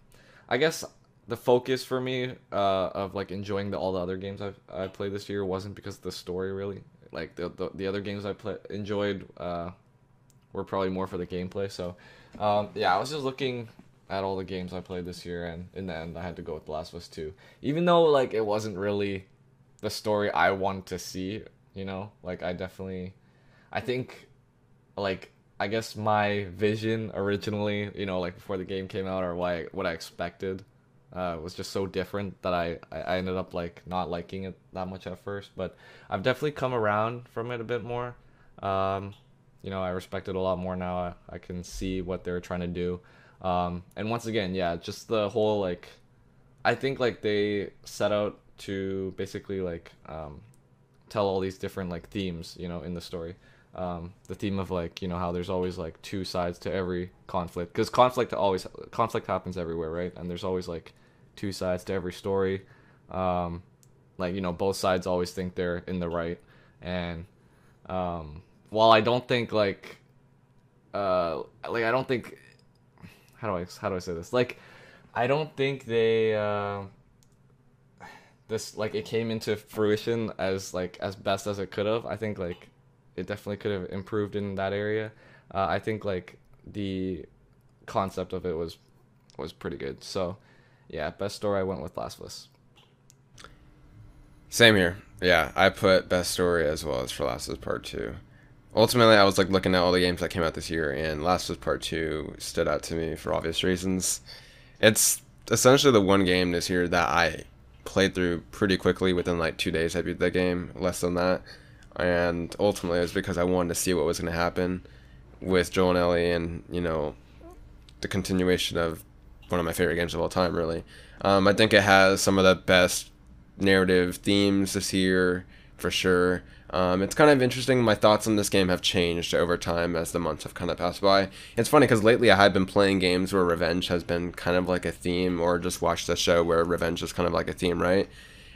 I guess the focus for me uh, of like enjoying the, all the other games I've I played this year wasn't because of the story really. Like the the, the other games I play enjoyed uh, were probably more for the gameplay. So um, yeah, I was just looking at all the games I played this year, and in the end, I had to go with The Last of Us 2. Even though like it wasn't really the story I wanted to see, you know, like I definitely, I think, like I guess my vision originally, you know, like before the game came out, or why what I expected, uh, was just so different that I I ended up like not liking it that much at first. But I've definitely come around from it a bit more. Um, you know, I respect it a lot more now. I, I can see what they're trying to do. Um, and once again, yeah, just the whole like, I think like they set out to basically like um, tell all these different like themes, you know, in the story. Um, the theme of like you know how there's always like two sides to every conflict because conflict always conflict happens everywhere, right? And there's always like two sides to every story. Um, like you know both sides always think they're in the right, and um, while I don't think like uh like I don't think how do I how do I say this? Like, I don't think they uh, this like it came into fruition as like as best as it could have. I think like it definitely could have improved in that area. Uh, I think like the concept of it was was pretty good. So yeah, best story I went with Last of Us. Same here. Yeah, I put best story as well as for Last of Us Part Two. ultimately, I was like looking at all the games that came out this year, and Last of Us Part Two stood out to me for obvious reasons. It's essentially the one game this year that I played through pretty quickly within like two days. I beat the game, less than that, and ultimately it was because I wanted to see what was going to happen with Joel and Ellie, and you know, the continuation of one of my favorite games of all time. Really, um, I think it has some of the best narrative themes this year for sure. Um, it's kind of interesting. My thoughts on this game have changed over time as the months have kind of passed by. It's funny because lately I have been playing games where revenge has been kind of like a theme, or just watched a show where revenge is kind of like a theme, right?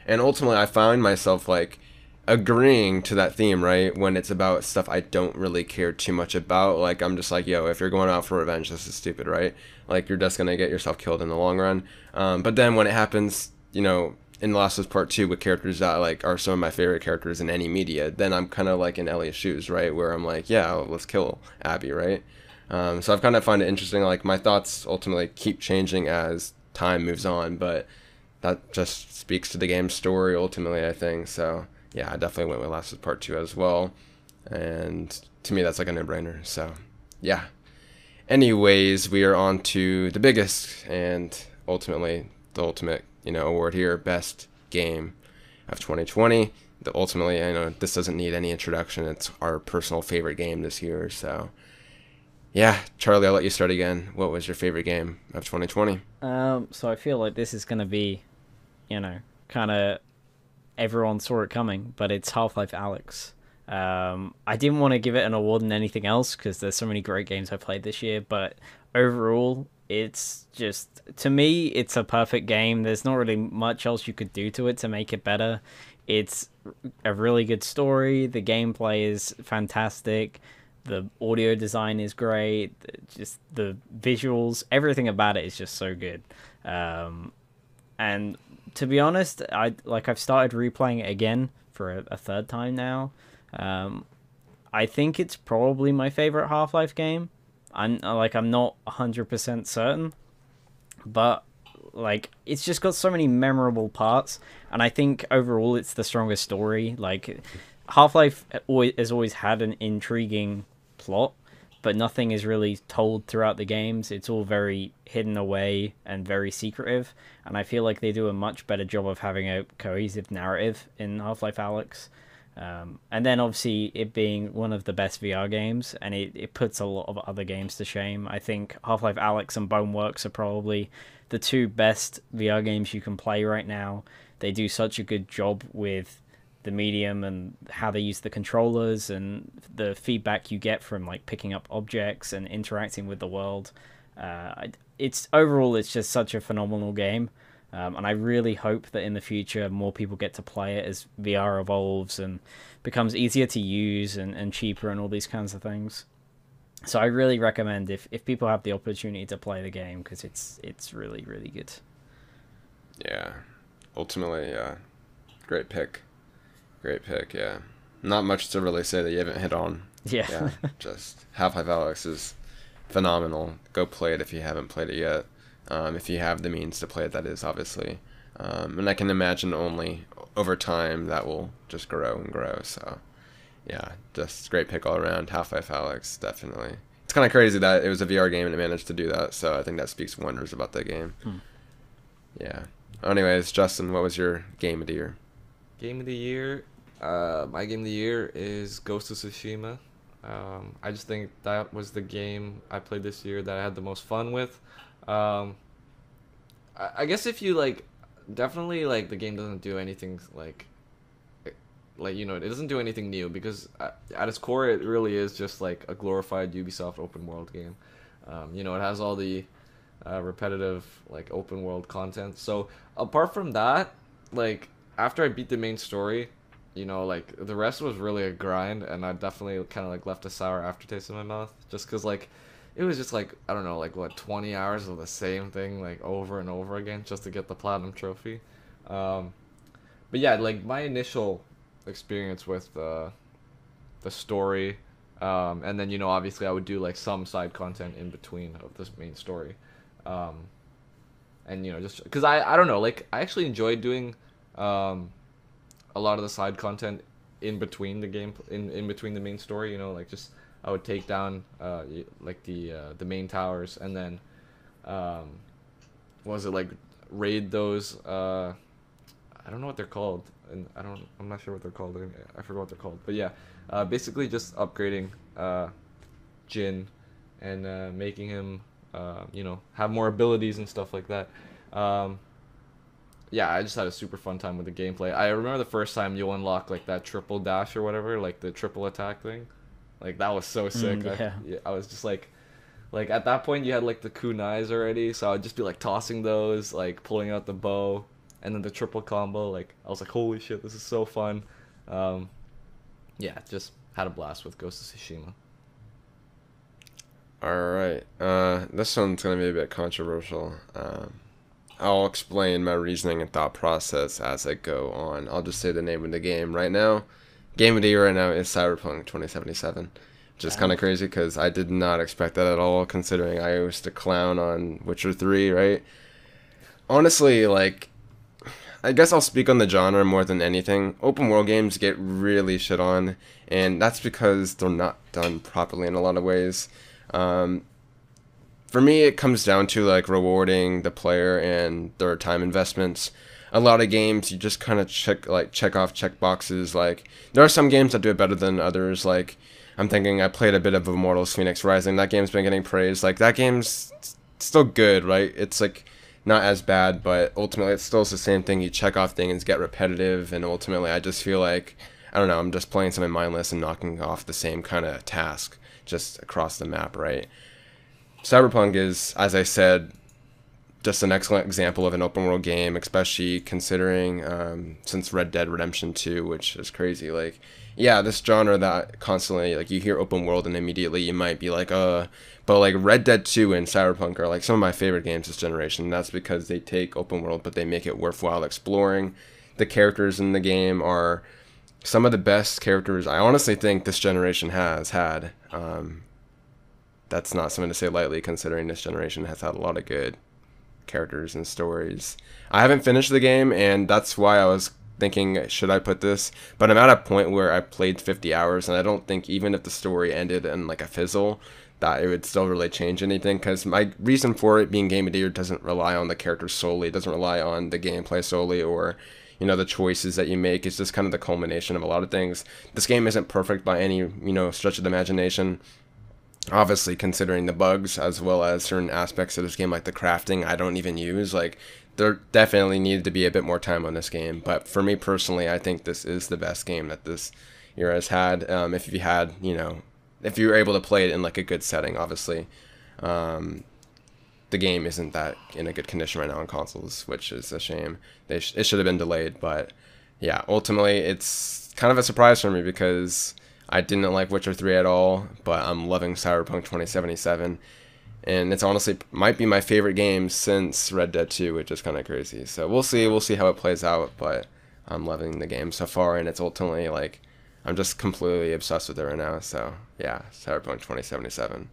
And ultimately, I find myself like agreeing to that theme, right? When it's about stuff I don't really care too much about. Like, I'm just like, yo, if you're going out for revenge, this is stupid, right? Like, you're just to get yourself killed in the long run. Um, but then when it happens, you know, in Last of Us Part Two with characters that like are some of my favorite characters in any media, then I'm kind of like in Ellie's shoes, right? Where I'm like, yeah, let's kill Abby, right? Um, so I've kind of find it interesting. Like my thoughts ultimately keep changing as time moves on, but that just speaks to the game's story ultimately, I think. So yeah, I definitely went with Last of Part Two as well, and to me that's like a no-brainer. So yeah. Anyways, we are on to the biggest and ultimately the ultimate you know award here, best game of 2020. The ultimately, I know this doesn't need any introduction. It's our personal favorite game this year. So, yeah, Charlie, I'll let you start again. What was your favorite game of 2020? Um, so I feel like this is gonna be, you know, kind of everyone saw it coming, but it's Half Life Alyx. Um, I didn't want to give it an award in anything else because there's so many great games I played this year, but overall, it's just to me it's a perfect game. There's not really much else you could do to it to make it better. It's a really good story. The gameplay is fantastic. The audio design is great. Just the visuals everything about it is just so good. Um, and to be honest i like i've started replaying it again for a, a third time now um, i think it's probably my favorite half-life game I'm like I'm not hundred percent certain, but like it's just got so many memorable parts, and I think overall it's the strongest story. Like Half Life has always had an intriguing plot, but nothing is really told throughout the games. It's all very hidden away and very secretive, and I feel like they do a much better job of having a cohesive narrative in Half Life Alyx. Um, and then obviously it being one of the best VR games, and it, it puts a lot of other games to shame. I think Half Life Alyx and Boneworks are probably the two best VR games you can play right now. They do such a good job with the medium and how they use the controllers and the feedback you get from like picking up objects and interacting with the world. Uh, it's overall it's just such a phenomenal game. Um, and I really hope that in the future more people get to play it as VR evolves and becomes easier to use and, and cheaper and all these kinds of things. So I really recommend if, if people have the opportunity to play the game because it's it's really really good. Yeah, ultimately, yeah, great pick, great pick. Yeah, not much to really say that you haven't hit on. Yeah, yeah just Half Life Alyx is phenomenal. Go play it if you haven't played it yet um, if you have the means to play it, that is obviously. Um, and I can imagine only over time that will just grow and grow. So, yeah, just great pick all around. Half Life Alyx, definitely. It's kind of crazy that it was a VR game and it managed to do that. So I think that speaks wonders about the game. Hmm. Yeah. Anyways, Justin, what was your game of the year? Game of the year. Uh, my game of the year is Ghost of Tsushima. Um, I just think that was the game I played this year that I had the most fun with. Um, I, I guess if you like, definitely like the game doesn't do anything like, like you know, it doesn't do anything new because at, at its core it really is just like a glorified Ubisoft open world game. Um, you know, it has all the uh, repetitive like open world content. So apart from that, like after I beat the main story, you know, like the rest was really a grind, and I definitely kind of like left a sour aftertaste in my mouth, just because like it was just like I don't know, like what twenty hours of the same thing like over and over again just to get the platinum trophy. Um, but yeah, like my initial experience with the the story, um, and then you know obviously I would do like some side content in between of this main story, um, and you know just because I I don't know like I actually enjoyed doing um, a lot of the side content in between the game in in between the main story. You know, like just I would take down uh like the uh, the main towers and then um was it like raid those uh I don't know what they're called and I don't I'm not sure what they're called I forgot what they're called but yeah uh basically just upgrading uh Jin and uh making him uh you know have more abilities and stuff like that um yeah, I just had a super fun time with the gameplay. I remember the first time you unlock like that triple dash or whatever, like the triple attack thing. Like that was so sick. Mm, yeah. I, yeah, I was just like, like at that point you had like the kunais already, so I'd just be like tossing those, like pulling out the bow, and then the triple combo. Like I was like, holy shit, this is so fun. Um, yeah, just had a blast with Ghost of Tsushima. All right. Uh, this one's gonna be a bit controversial. Um, I'll explain my reasoning and thought process as I go on. I'll just say the name of the game right now. Game of the year right now is Cyberpunk 2077, which is kind of crazy because I did not expect that at all. Considering I was to clown on Witcher 3, right? Honestly, like, I guess I'll speak on the genre more than anything. Open world games get really shit on, and that's because they're not done properly in a lot of ways. Um, for me, it comes down to like rewarding the player and their time investments. A lot of games you just kind of check like check off check boxes. Like there are some games that do it better than others. Like I'm thinking I played a bit of Immortals Fenyx Rising. That game's been getting praised. Like that game's still good, right? It's like not as bad, but ultimately it's still the same thing. You check off things, get repetitive, and ultimately I just feel like I don't know. I'm just playing something mindless and knocking off the same kind of task just across the map, right? Cyberpunk is, as I said, just an excellent example of an open world game, especially considering um, since Red Dead Redemption 2, which is crazy. Like, yeah, this genre that constantly, like, you hear open world and immediately you might be like, uh, but like Red Dead 2 and Cyberpunk are like some of my favorite games this generation. That's because they take open world, but they make it worthwhile exploring. The characters in the game are some of the best characters I honestly think this generation has had. Um, that's not something to say lightly, considering this generation has had a lot of good characters and stories. I haven't finished the game, and that's why I was thinking, should I put this? But I'm at a point where I played 50 hours, and I don't think even if the story ended in like a fizzle, that it would still really change anything. Because my reason for it being Game of the Year doesn't rely on the characters solely, it doesn't rely on the gameplay solely, or you know the choices that you make. It's just kind of the culmination of a lot of things. This game isn't perfect by any you know stretch of the imagination obviously considering the bugs as well as certain aspects of this game like the crafting i don't even use like there definitely needed to be a bit more time on this game. But for me personally i think this is the best game that this year has had. Um, if you had you know if you were able to play it in like a good setting obviously um, the game isn't that in a good condition right now on consoles which is a shame. They sh- it should have been delayed but yeah ultimately it's kind of a surprise for me because I didn't like Witcher 3 at all, but I'm loving Cyberpunk 2077. And it's honestly might be my favorite game since Red Dead 2, which is kind of crazy. So we'll see. We'll see how it plays out, but I'm loving the game so far, and it's ultimately like I'm just completely obsessed with it right now. So yeah, Cyberpunk 2077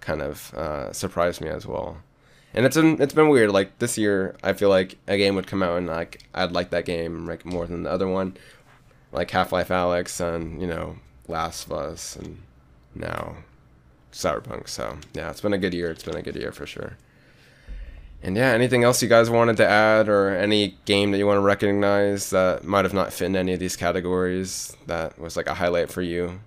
kind of uh, surprised me as well. And it's been it's been weird. Like this year, I feel like a game would come out and like I'd like that game like more than the other one, like Half Life Alyx and you know Last of Us, and now Cyberpunk. So yeah, it's been a good year. It's been a good year for sure. And yeah, anything else you guys wanted to add, or any game that you want to recognize that might have not fit in any of these categories that was like a highlight for you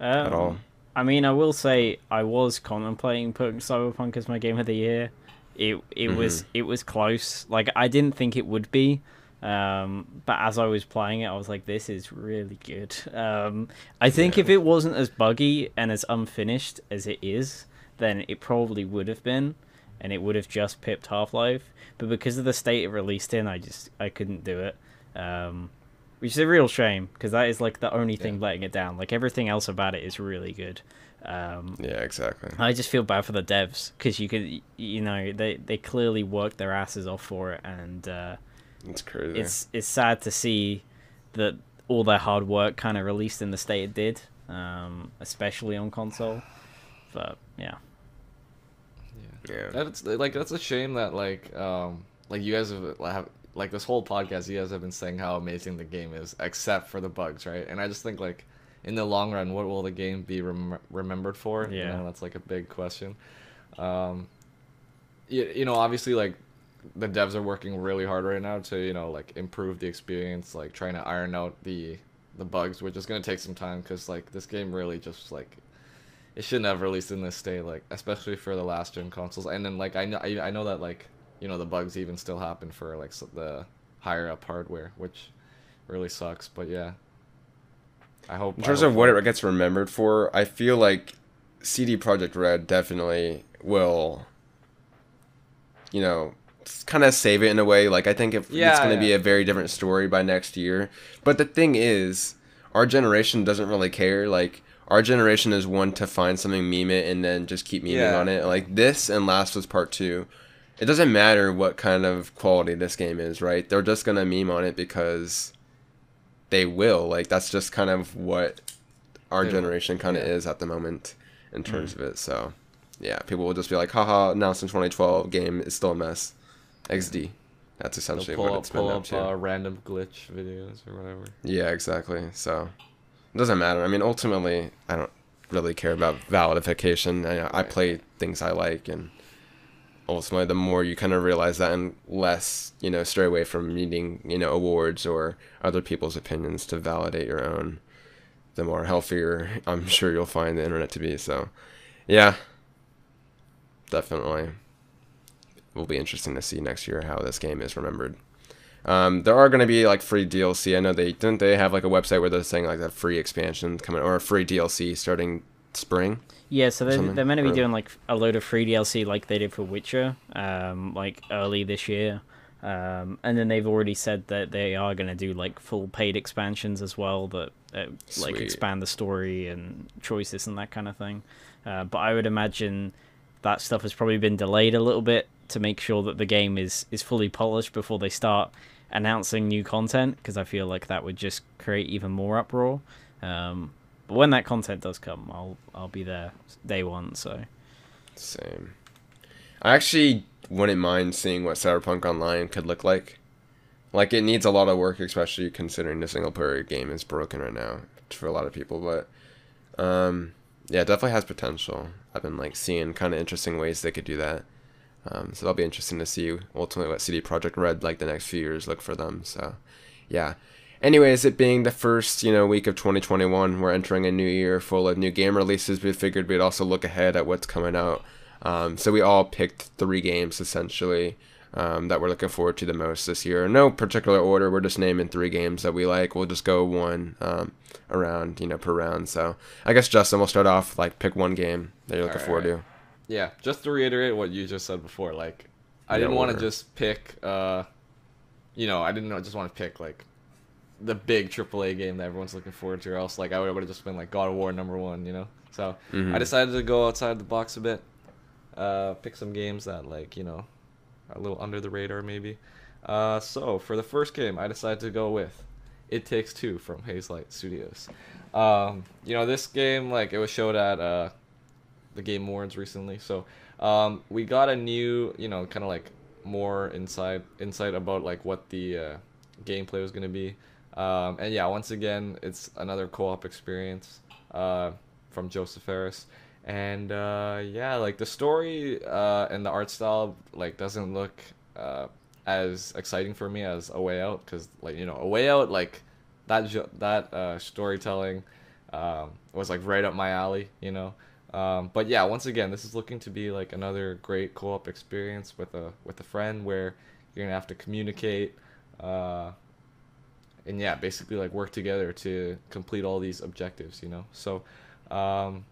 Um, at all? I mean, I will say I was contemplating putting Cyberpunk as my game of the year. It it was Mm-hmm. it was close. Like I didn't think it would be, um, but as I was playing it, I was like, "This is really good." Um, I think if it wasn't as buggy and as unfinished as it is, then it probably would have been, and it would have just pipped Half Life. But because of the state it released in, I just I couldn't do it. Um, which is a real shame because that is like the only thing Yeah. letting it down. Like everything else about it is really good. Um, Yeah, exactly. I just feel bad for the devs because you could, you know, they they clearly worked their asses off for it, and uh, It's crazy. it's it's sad to see that all their hard work kind of released in the state it did, um, especially on console. But yeah, yeah. That's like that's a shame that like um like you guys have, have like this whole podcast, you guys have been saying how amazing the game is, except for the bugs, right? And I just think like in the long run, what will the game be rem- remembered for? Yeah. you know, that's like a big question. Um, you, you know, obviously like the devs are working really hard right now to you know like improve the experience, like trying to iron out the the bugs, which is gonna take some time because like this game really just like it shouldn't have released in this state, like especially for the last gen consoles. And then like I know I, I know that like you know the bugs even still happen for like s the higher up hardware, which really sucks. But yeah, I hope In terms hope of what it gets remembered for, I feel like CD Projekt Red definitely will, you know, kind of save it in a way. Like I think if it's going to be a very different story by next year. But the thing is, our generation doesn't really care. Like our generation is one to find something, meme it, and then just keep memeing Yeah. on it. Like this and Last was Part Two. It doesn't matter what kind of quality this game is, right? They're just gonna meme on it because they will. Like that's just kind of what our They- generation kind of yeah. is at the moment in terms mm. of it. So yeah, people will just be like, haha, now in 2012, game is still a mess. XD. That's essentially what up it's been up up to. uh, random glitch videos or whatever. Yeah, exactly. So it doesn't matter. I mean, ultimately, I don't really care about validification. I, I play things I like, and ultimately, the more you kind of realize that, and less you know, stray away from needing you know awards or other people's opinions to validate your own, the more healthier I'm (laughs) sure you'll find the internet to be. So, yeah, definitely. Will be interesting to see next year how this game is remembered. Um, there are going to be like free DLC. I know they didn't they have like a website where they're saying like that free expansion coming or a free DLC starting spring. Yeah, so they're, they're meant to be or- doing like a load of free DLC like they did for Witcher, um, like early this year. Um, and then they've already said that they are going to do like full paid expansions as well that uh, like expand the story and choices and that kind of thing. Uh, but I would imagine that stuff has probably been delayed a little bit to make sure that the game is is fully polished before they start announcing new content because I feel like that would just create even more uproar. Um, but when that content does come, I'll I'll be there day one. So Same. I actually wouldn't mind seeing what Cyberpunk Online could look like. Like it needs a lot of work, especially considering the single player game is broken right now for a lot of people. But um, yeah, it definitely has potential. I've been like seeing kind of interesting ways they could do that. Um, so that'll be interesting to see ultimately what CD Projekt Red like the next few years look for them. So yeah. Anyways, it being the first you know week of 2021, we're entering a new year full of new game releases. We figured we'd also look ahead at what's coming out. Um, so we all picked three games essentially um, that we're looking forward to the most this year. No particular order. We're just naming three games that we like. We'll just go one um, around, you know, per round. So I guess Justin, we'll start off like pick one game that you're looking forward to. Yeah, just to reiterate what you just said before, like I Yeah, didn't want to just pick uh you know, I didn't just want to pick like the big AAA game that everyone's looking forward to or else like I would have just been like God of War number 1, you know. So, Mhm. I decided to go outside the box a bit. Uh pick some games that like, you know, are a little under the radar maybe. Uh so, for the first game, I decided to go with It Takes Two from Hazelight Studios. Um, you know, this game like it was showed at uh the Game Awards recently. So um, we got a new, you know, kind of like more insight insight about like what the uh, gameplay was gonna be. Um, and yeah, once again, it's another co-op experience uh, from Josef Fares. And uh, yeah, like the story uh, and the art style like doesn't look uh, as exciting for me as A Way Out because like you know A Way Out like that that uh, storytelling um, was like right up my alley, you know. Um, but yeah, once again, this is looking to be like another great co-op experience with a with a friend where you're gonna have to communicate, uh, and yeah, basically like work together to complete all these objectives, you know. So, um,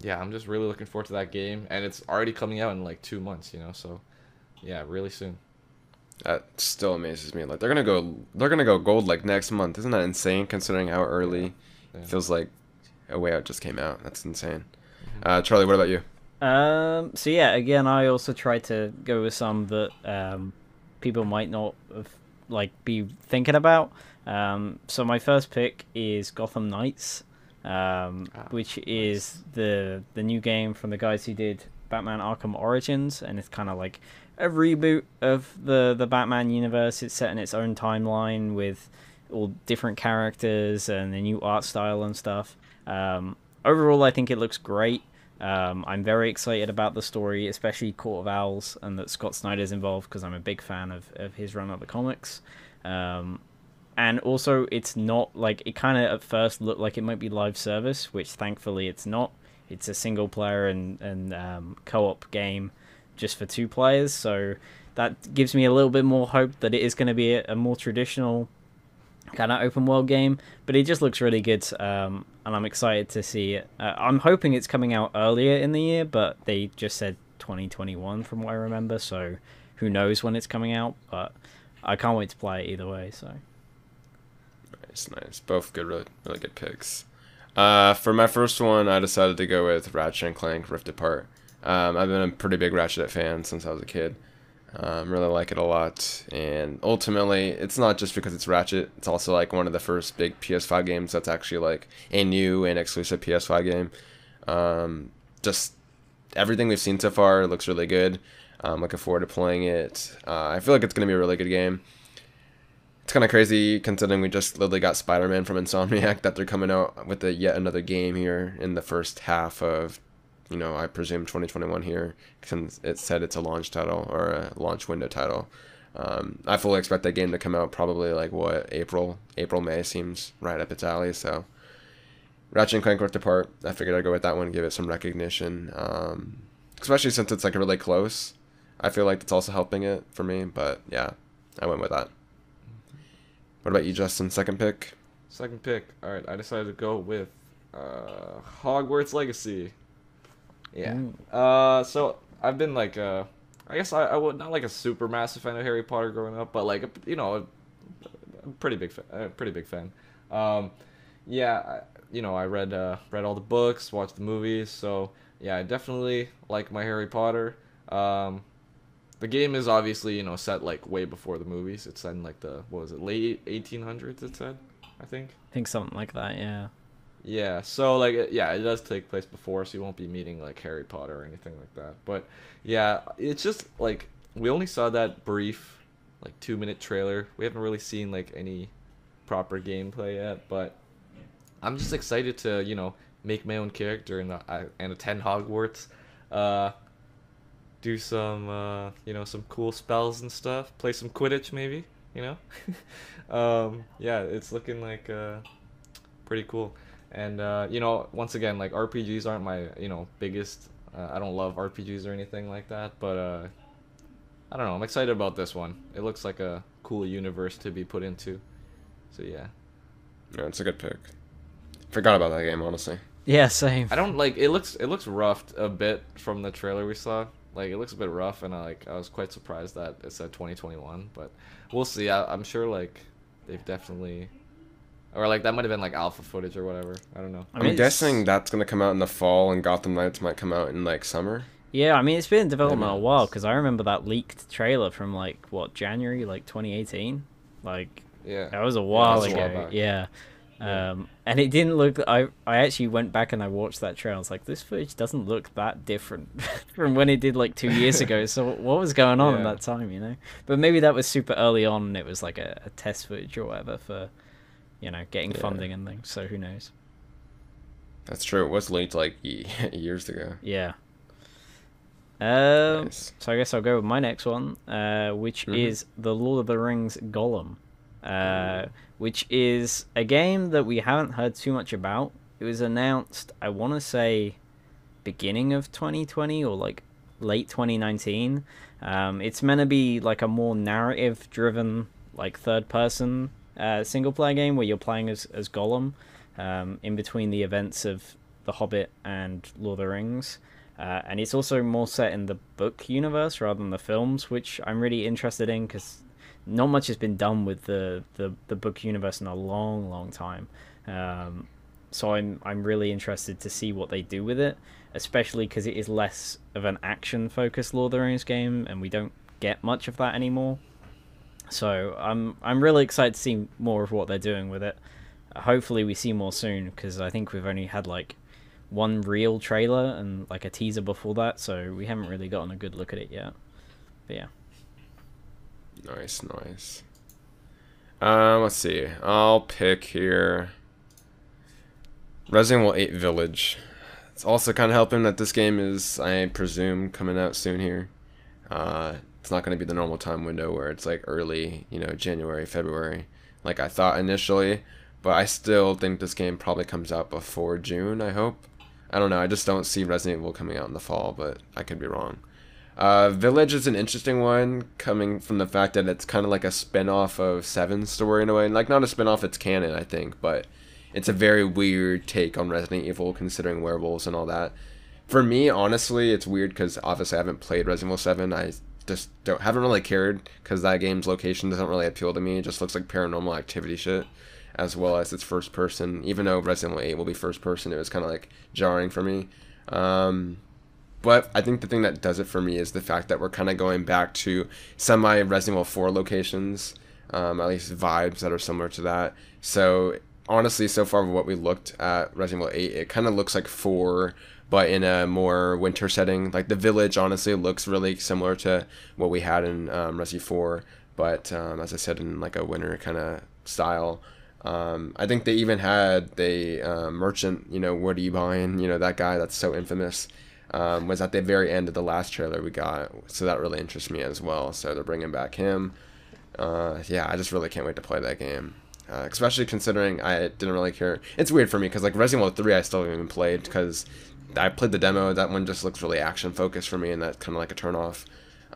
yeah, I'm just really looking forward to that game, and it's already coming out in like two months, you know. So, yeah, really soon. That still amazes me. Like they're gonna go, they're gonna go gold like next month. Isn't that insane? Considering how early Yeah. it feels like a way out just came out. That's insane. Uh, Charlie, what about you? Um, so yeah, again, I also tried to go with some that um, people might not have, like be thinking about. Um, so my first pick is Gotham Knights, um, Ah, which is the the new game from the guys who did Batman Arkham Origins, and it's kind of like a reboot of the the Batman universe. It's set in its own timeline with all different characters and the new art style and stuff. Um, overall, I think it looks great. Um, I'm very excited about the story, especially Court of Owls, and that Scott Snyder's involved because I'm a big fan of, of his run of the comics. Um, and also, it's not like it kind of at first looked like it might be live service, which thankfully it's not. It's a single player and, and um, co op game just for two players, so that gives me a little bit more hope that it is going to be a, a more traditional kind of open world game, but it just looks really good, um, and I'm excited to see it. Uh, I'm hoping it's coming out earlier in the year, but they just said 2021 from what I remember, so who knows when it's coming out, but I can't wait to play it either way. So nice, nice, both good, really, really good picks. Uh, for my first one, I decided to go with Ratchet and Clank Rift Apart. Um, I've been a pretty big Ratchet fan since I was a kid. Um, really like it a lot, and ultimately, it's not just because it's Ratchet. It's also like one of the first big PS5 games that's actually like a new and exclusive PS5 game. Um, just everything we've seen so far looks really good. I'm looking forward to playing it. Uh, I feel like it's gonna be a really good game. It's kind of crazy considering we just literally got Spider-Man from Insomniac (laughs) that they're coming out with a yet another game here in the first half of you know, I presume 2021 here, since it said it's a launch title or a launch window title. Um, I fully expect that game to come out probably like what April, April May seems right up its alley. So, Ratchet and Clank Rift Apart. I figured I'd go with that one, give it some recognition, um, especially since it's like really close. I feel like that's also helping it for me. But yeah, I went with that. What about you, Justin? Second pick. Second pick. All right, I decided to go with uh, Hogwarts Legacy. Yeah. Mm. Uh, so I've been like, uh, I guess I, I would not like a super massive fan of Harry Potter growing up, but like, you know, a, a pretty big, fan, a pretty big fan. Um, yeah, I, you know, I read uh, read all the books, watched the movies, so yeah, I definitely like my Harry Potter. Um, the game is obviously you know set like way before the movies. It's set in like the what was it late 1800s? It said, I think. I think something like that. Yeah. Yeah, so like yeah, it does take place before, so you won't be meeting like Harry Potter or anything like that. But yeah, it's just like we only saw that brief like 2 minute trailer. We haven't really seen like any proper gameplay yet, but I'm just excited to, you know, make my own character and uh, and attend Hogwarts. Uh do some uh, you know, some cool spells and stuff, play some Quidditch maybe, you know? (laughs) um yeah, it's looking like uh pretty cool and uh, you know once again like rpgs aren't my you know biggest uh, i don't love rpgs or anything like that but uh, i don't know i'm excited about this one. It looks like a cool universe to be put into. So yeah. Yeah it's a good pick. Forgot about that game honestly. Yeah same. I don't like it looks it looks roughed a bit from the trailer we saw. Like it looks a bit rough and I, like i was quite surprised that it said 2021 but we'll see. I, i'm sure like they've definitely or like that might have been like alpha footage or whatever. I don't know. I am guessing that's gonna come out in the fall, and Gotham Knights might come out in like summer. Yeah, I mean it's been in development a while because I remember that leaked trailer from like what January, like 2018. Like yeah, that was a while yeah, ago. A while yeah. Yeah. Um, and it didn't look. I I actually went back and I watched that trailer. I was like, this footage doesn't look that different (laughs) from when it did like two years ago. So what was going on yeah. at that time, you know? But maybe that was super early on. and It was like a, a test footage or whatever for you know, getting yeah. funding and things. So who knows? That's true. It was leaked like (laughs) years ago. Yeah. Um, nice. So I guess I'll go with my next one, uh, which mm-hmm. is the Lord of the Rings Gollum, uh, which is a game that we haven't heard too much about. It was announced, I want to say, beginning of 2020 or like late 2019. Um, it's meant to be like a more narrative-driven, like third-person uh, single player game where you're playing as, as Gollum um, in between the events of The Hobbit and Lord of the Rings. Uh, and it's also more set in the book universe rather than the films, which I'm really interested in because not much has been done with the, the, the book universe in a long, long time. Um, so I'm I'm really interested to see what they do with it, especially because it is less of an action focused Lord of the Rings game, and we don't get much of that anymore. So I'm I'm really excited to see more of what they're doing with it. hopefully we see more soon because I think we've only had like one real trailer and like a teaser before that, so we haven't really gotten a good look at it yet. But yeah. Nice, nice. Um, let's see. I'll pick here. Resident Evil 8 Village. It's also kind of helping that this game is, I presume, coming out soon here. Uh, it's not going to be the normal time window where it's like early, you know, January, February, like I thought initially. But I still think this game probably comes out before June, I hope. I don't know, I just don't see Resident Evil coming out in the fall, but I could be wrong. Uh, Village is an interesting one, coming from the fact that it's kind of like a spin-off of Seven's story in a way. Like, not a spin-off, it's canon, I think, but it's a very weird take on Resident Evil, considering werewolves and all that. For me, honestly, it's weird because obviously I haven't played Resident Evil 7. I just don't haven't really cared because that game's location doesn't really appeal to me. It just looks like paranormal activity shit, as well as it's first person. Even though Resident Evil 8 will be first person, it was kind of like jarring for me. Um, but I think the thing that does it for me is the fact that we're kind of going back to semi Resident Evil 4 locations, um, at least vibes that are similar to that. So honestly, so far what we looked at Resident Evil 8, it kind of looks like 4 but in a more winter setting. Like the village, honestly, looks really similar to what we had in um, Resi 4, but um, as I said, in like a winter kind of style. Um, I think they even had the uh, merchant, you know, what are you buying? You know, that guy that's so infamous um, was at the very end of the last trailer we got. So that really interests me as well. So they're bringing back him. Uh, yeah, I just really can't wait to play that game. Uh, especially considering I didn't really care. It's weird for me because like Resident Evil 3 I still haven't even played because I played the demo. That one just looks really action focused for me, and that's kind of like a turn off.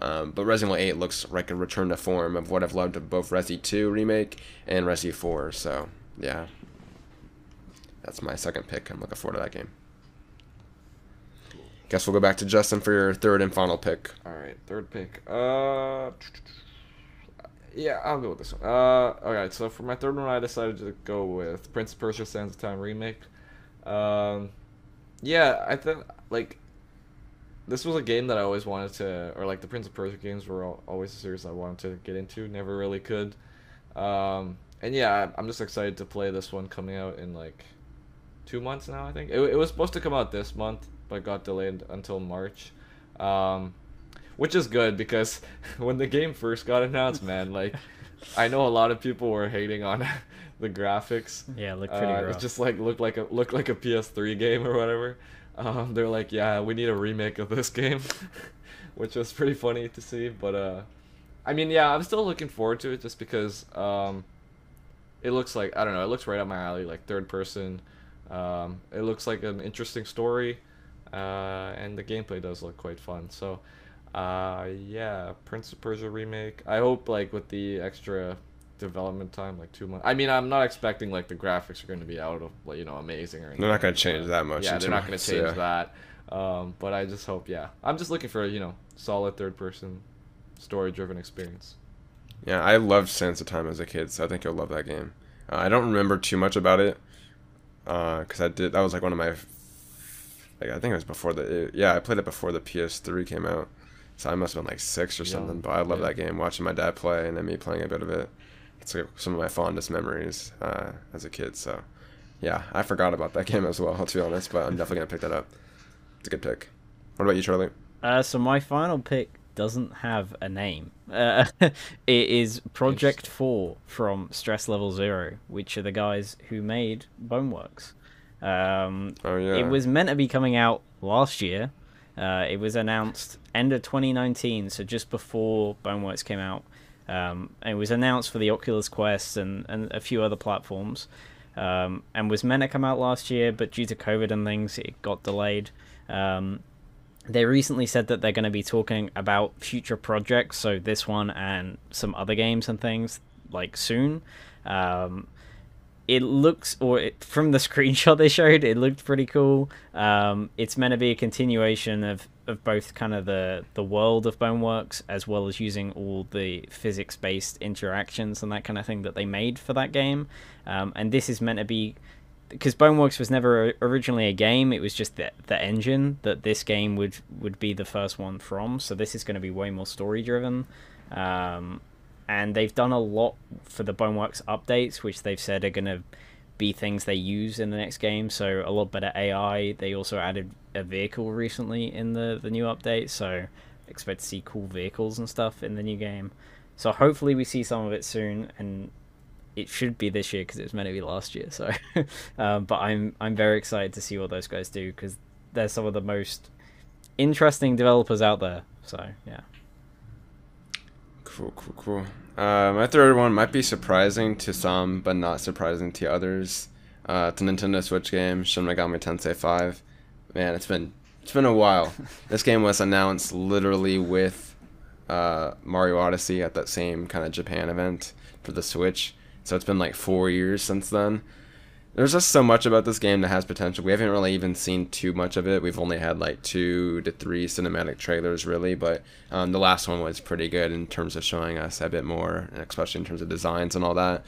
Um, but Resident Evil 8 looks like a return to form of what I've loved of both Resi 2 remake and Resi 4. So yeah, that's my second pick. I'm looking forward to that game. Guess we'll go back to Justin for your third and final pick. All right, third pick. Uh, yeah, I'll go with this one. Uh, all right. So for my third one, I decided to go with Prince of Persia: Sands of Time remake. Um, yeah, I think like this was a game that I always wanted to, or like the Prince of Persia games were always a series I wanted to get into. Never really could. Um, and yeah, I'm just excited to play this one coming out in like two months now. I think it, it was supposed to come out this month, but got delayed until March. Um, which is good because (laughs) when the game first got announced, man, like I know a lot of people were hating on (laughs) the graphics. Yeah, look pretty uh, It just like looked like a looked like a PS3 game or whatever. Um, they're like, yeah, we need a remake of this (laughs) game, (laughs) which was pretty funny to see. But uh, I mean, yeah, I'm still looking forward to it just because um, it looks like I don't know, it looks right up my alley, like third person. Um, it looks like an interesting story, uh, and the gameplay does look quite fun. So, uh, yeah, Prince of Persia remake. I hope like with the extra development time, like two months. I mean, I'm not expecting like the graphics are going to be out of like you know amazing or anything. They're not going to change that much. Yeah, they're not going to change yeah. that. Um, but I just hope, yeah, I'm just looking for you know solid third person, story driven experience. Yeah, I loved Sands of Time as a kid, so I think you'll love that game. Uh, I don't remember too much about it Uh, because uh, I did. That was like one of my. Like I think it was before the it, yeah I played it before the PS3 came out, so I must have been like six or something. But I love yeah. that game. Watching my dad play and then me playing a bit of it it's like some of my fondest memories uh, as a kid. So, yeah, I forgot about that (laughs) game as well, to be honest. But I'm definitely gonna pick that up. It's a good pick. What about you, Charlie? Uh, so my final pick doesn't have a name. Uh, (laughs) it is Project Four from Stress Level Zero, which are the guys who made Boneworks. Um, oh yeah. It was meant to be coming out last year. Uh, it was announced end of 2019, so just before Boneworks came out. Um, it was announced for the Oculus Quest and, and a few other platforms, um, and was meant to come out last year, but due to COVID and things, it got delayed. Um, they recently said that they're going to be talking about future projects, so this one and some other games and things like soon. Um, it looks, or it, from the (laughs) screenshot they showed, it looked pretty cool. Um, it's meant to be a continuation of, of both kind of the, the world of Boneworks as well as using all the physics based interactions and that kind of thing that they made for that game. Um, and this is meant to be because Boneworks was never originally a game; it was just the the engine that this game would would be the first one from. So this is going to be way more story driven. Um, and they've done a lot for the Boneworks updates, which they've said are going to be things they use in the next game. So a lot better AI. They also added a vehicle recently in the the new update, so expect to see cool vehicles and stuff in the new game. So hopefully we see some of it soon, and it should be this year because it was meant to be last year. So, (laughs) um, but I'm I'm very excited to see what those guys do because they're some of the most interesting developers out there. So yeah. Cool, cool, cool. Uh, my third one might be surprising to some, but not surprising to others. Uh, it's a Nintendo Switch game, Shin Megami Tensei 5. Man, it's been it's been a while. (laughs) this game was announced literally with uh, Mario Odyssey at that same kind of Japan event for the Switch. So it's been like four years since then. There's just so much about this game that has potential. We haven't really even seen too much of it. We've only had like two to three cinematic trailers, really, but um, the last one was pretty good in terms of showing us a bit more, especially in terms of designs and all that.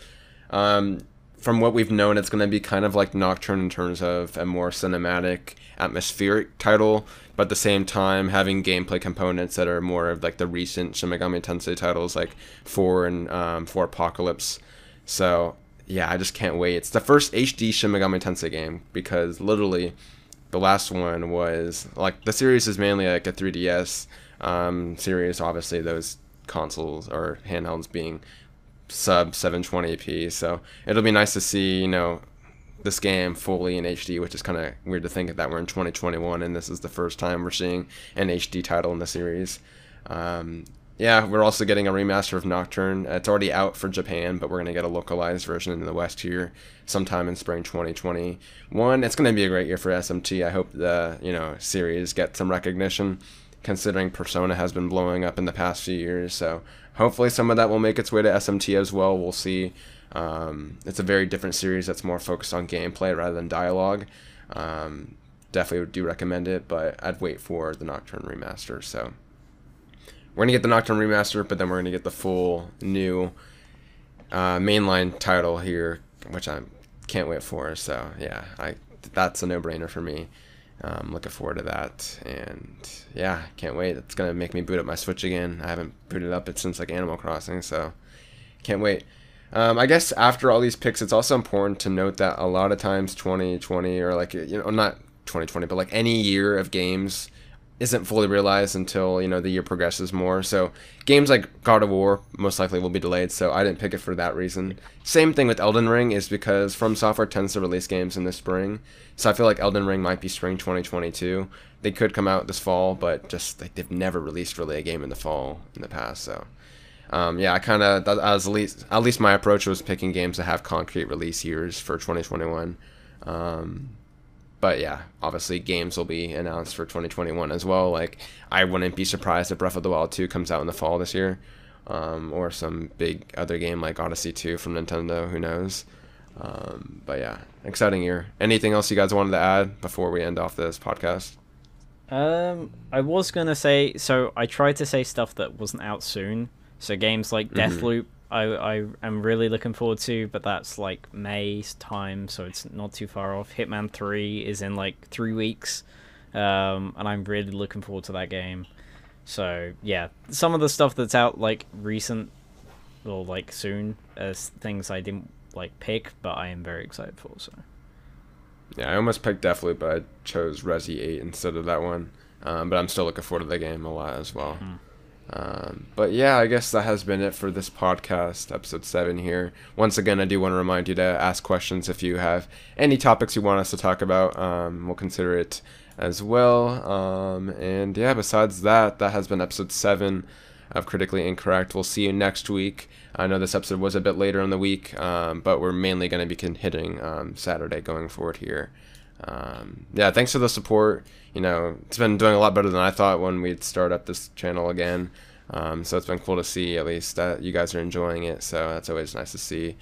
Um, from what we've known, it's going to be kind of like Nocturne in terms of a more cinematic, atmospheric title, but at the same time having gameplay components that are more of like the recent Shin Megami Tensei titles, like Four and um, Four Apocalypse. So yeah, I just can't wait. It's the first HD Shin Megami Tensei game because literally the last one was like the series is mainly like a 3DS um, series. Obviously, those consoles or handhelds being sub 720p. So it'll be nice to see you know this game fully in HD, which is kind of weird to think that we're in 2021 and this is the first time we're seeing an HD title in the series. Um, yeah, we're also getting a remaster of Nocturne. It's already out for Japan, but we're going to get a localized version in the West here sometime in spring 2021. It's going to be a great year for SMT. I hope the, you know, series gets some recognition considering Persona has been blowing up in the past few years. So hopefully some of that will make its way to SMT as well. We'll see. Um, it's a very different series that's more focused on gameplay rather than dialogue. Um, definitely do recommend it, but I'd wait for the Nocturne remaster. So we're gonna get the Nocturne remaster, but then we're gonna get the full new uh, mainline title here, which I can't wait for. So yeah, I that's a no-brainer for me. Um, looking forward to that, and yeah, can't wait. It's gonna make me boot up my Switch again. I haven't booted up it since like Animal Crossing, so can't wait. Um, I guess after all these picks, it's also important to note that a lot of times 2020 or like you know not 2020, but like any year of games isn't fully realized until you know the year progresses more. So games like God of War most likely will be delayed. So I didn't pick it for that reason. Same thing with Elden Ring is because From Software tends to release games in the spring. So I feel like Elden Ring might be spring 2022. They could come out this fall, but just like they've never released really a game in the fall in the past. So. Um, yeah, I kind of that was at least at least my approach was picking games that have concrete release years for 2021. Um, but yeah, obviously games will be announced for 2021 as well. Like I wouldn't be surprised if Breath of the Wild 2 comes out in the fall this year, um, or some big other game like Odyssey 2 from Nintendo. Who knows? Um, but yeah, exciting year. Anything else you guys wanted to add before we end off this podcast? Um, I was gonna say so. I tried to say stuff that wasn't out soon. So games like mm-hmm. I I am really looking forward to, but that's like May's time, so it's not too far off. Hitman Three is in like three weeks, um, and I'm really looking forward to that game. So yeah, some of the stuff that's out like recent or like soon as things I didn't like pick, but I am very excited for. So yeah, I almost picked Deathloop, but I chose Resi Eight instead of that one. Um, but I'm still looking forward to the game a lot as well. Mm-hmm. Um, but yeah, I guess that has been it for this podcast, episode seven here. Once again, I do want to remind you to ask questions if you have any topics you want us to talk about. Um, we'll consider it as well. Um, and yeah, besides that, that has been episode seven of Critically Incorrect. We'll see you next week. I know this episode was a bit later in the week, um, but we're mainly going to be hitting um, Saturday going forward here. Um, yeah, thanks for the support you know, it's been doing a lot better than I thought when we'd start up this channel again. Um, so it's been cool to see at least that you guys are enjoying it. So that's always nice to see.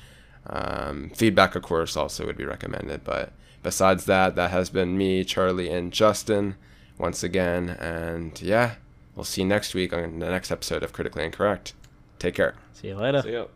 Um, feedback, of course, also would be recommended. But besides that, that has been me, Charlie, and Justin once again. And yeah, we'll see you next week on the next episode of Critically Incorrect. Take care. See you later. See you.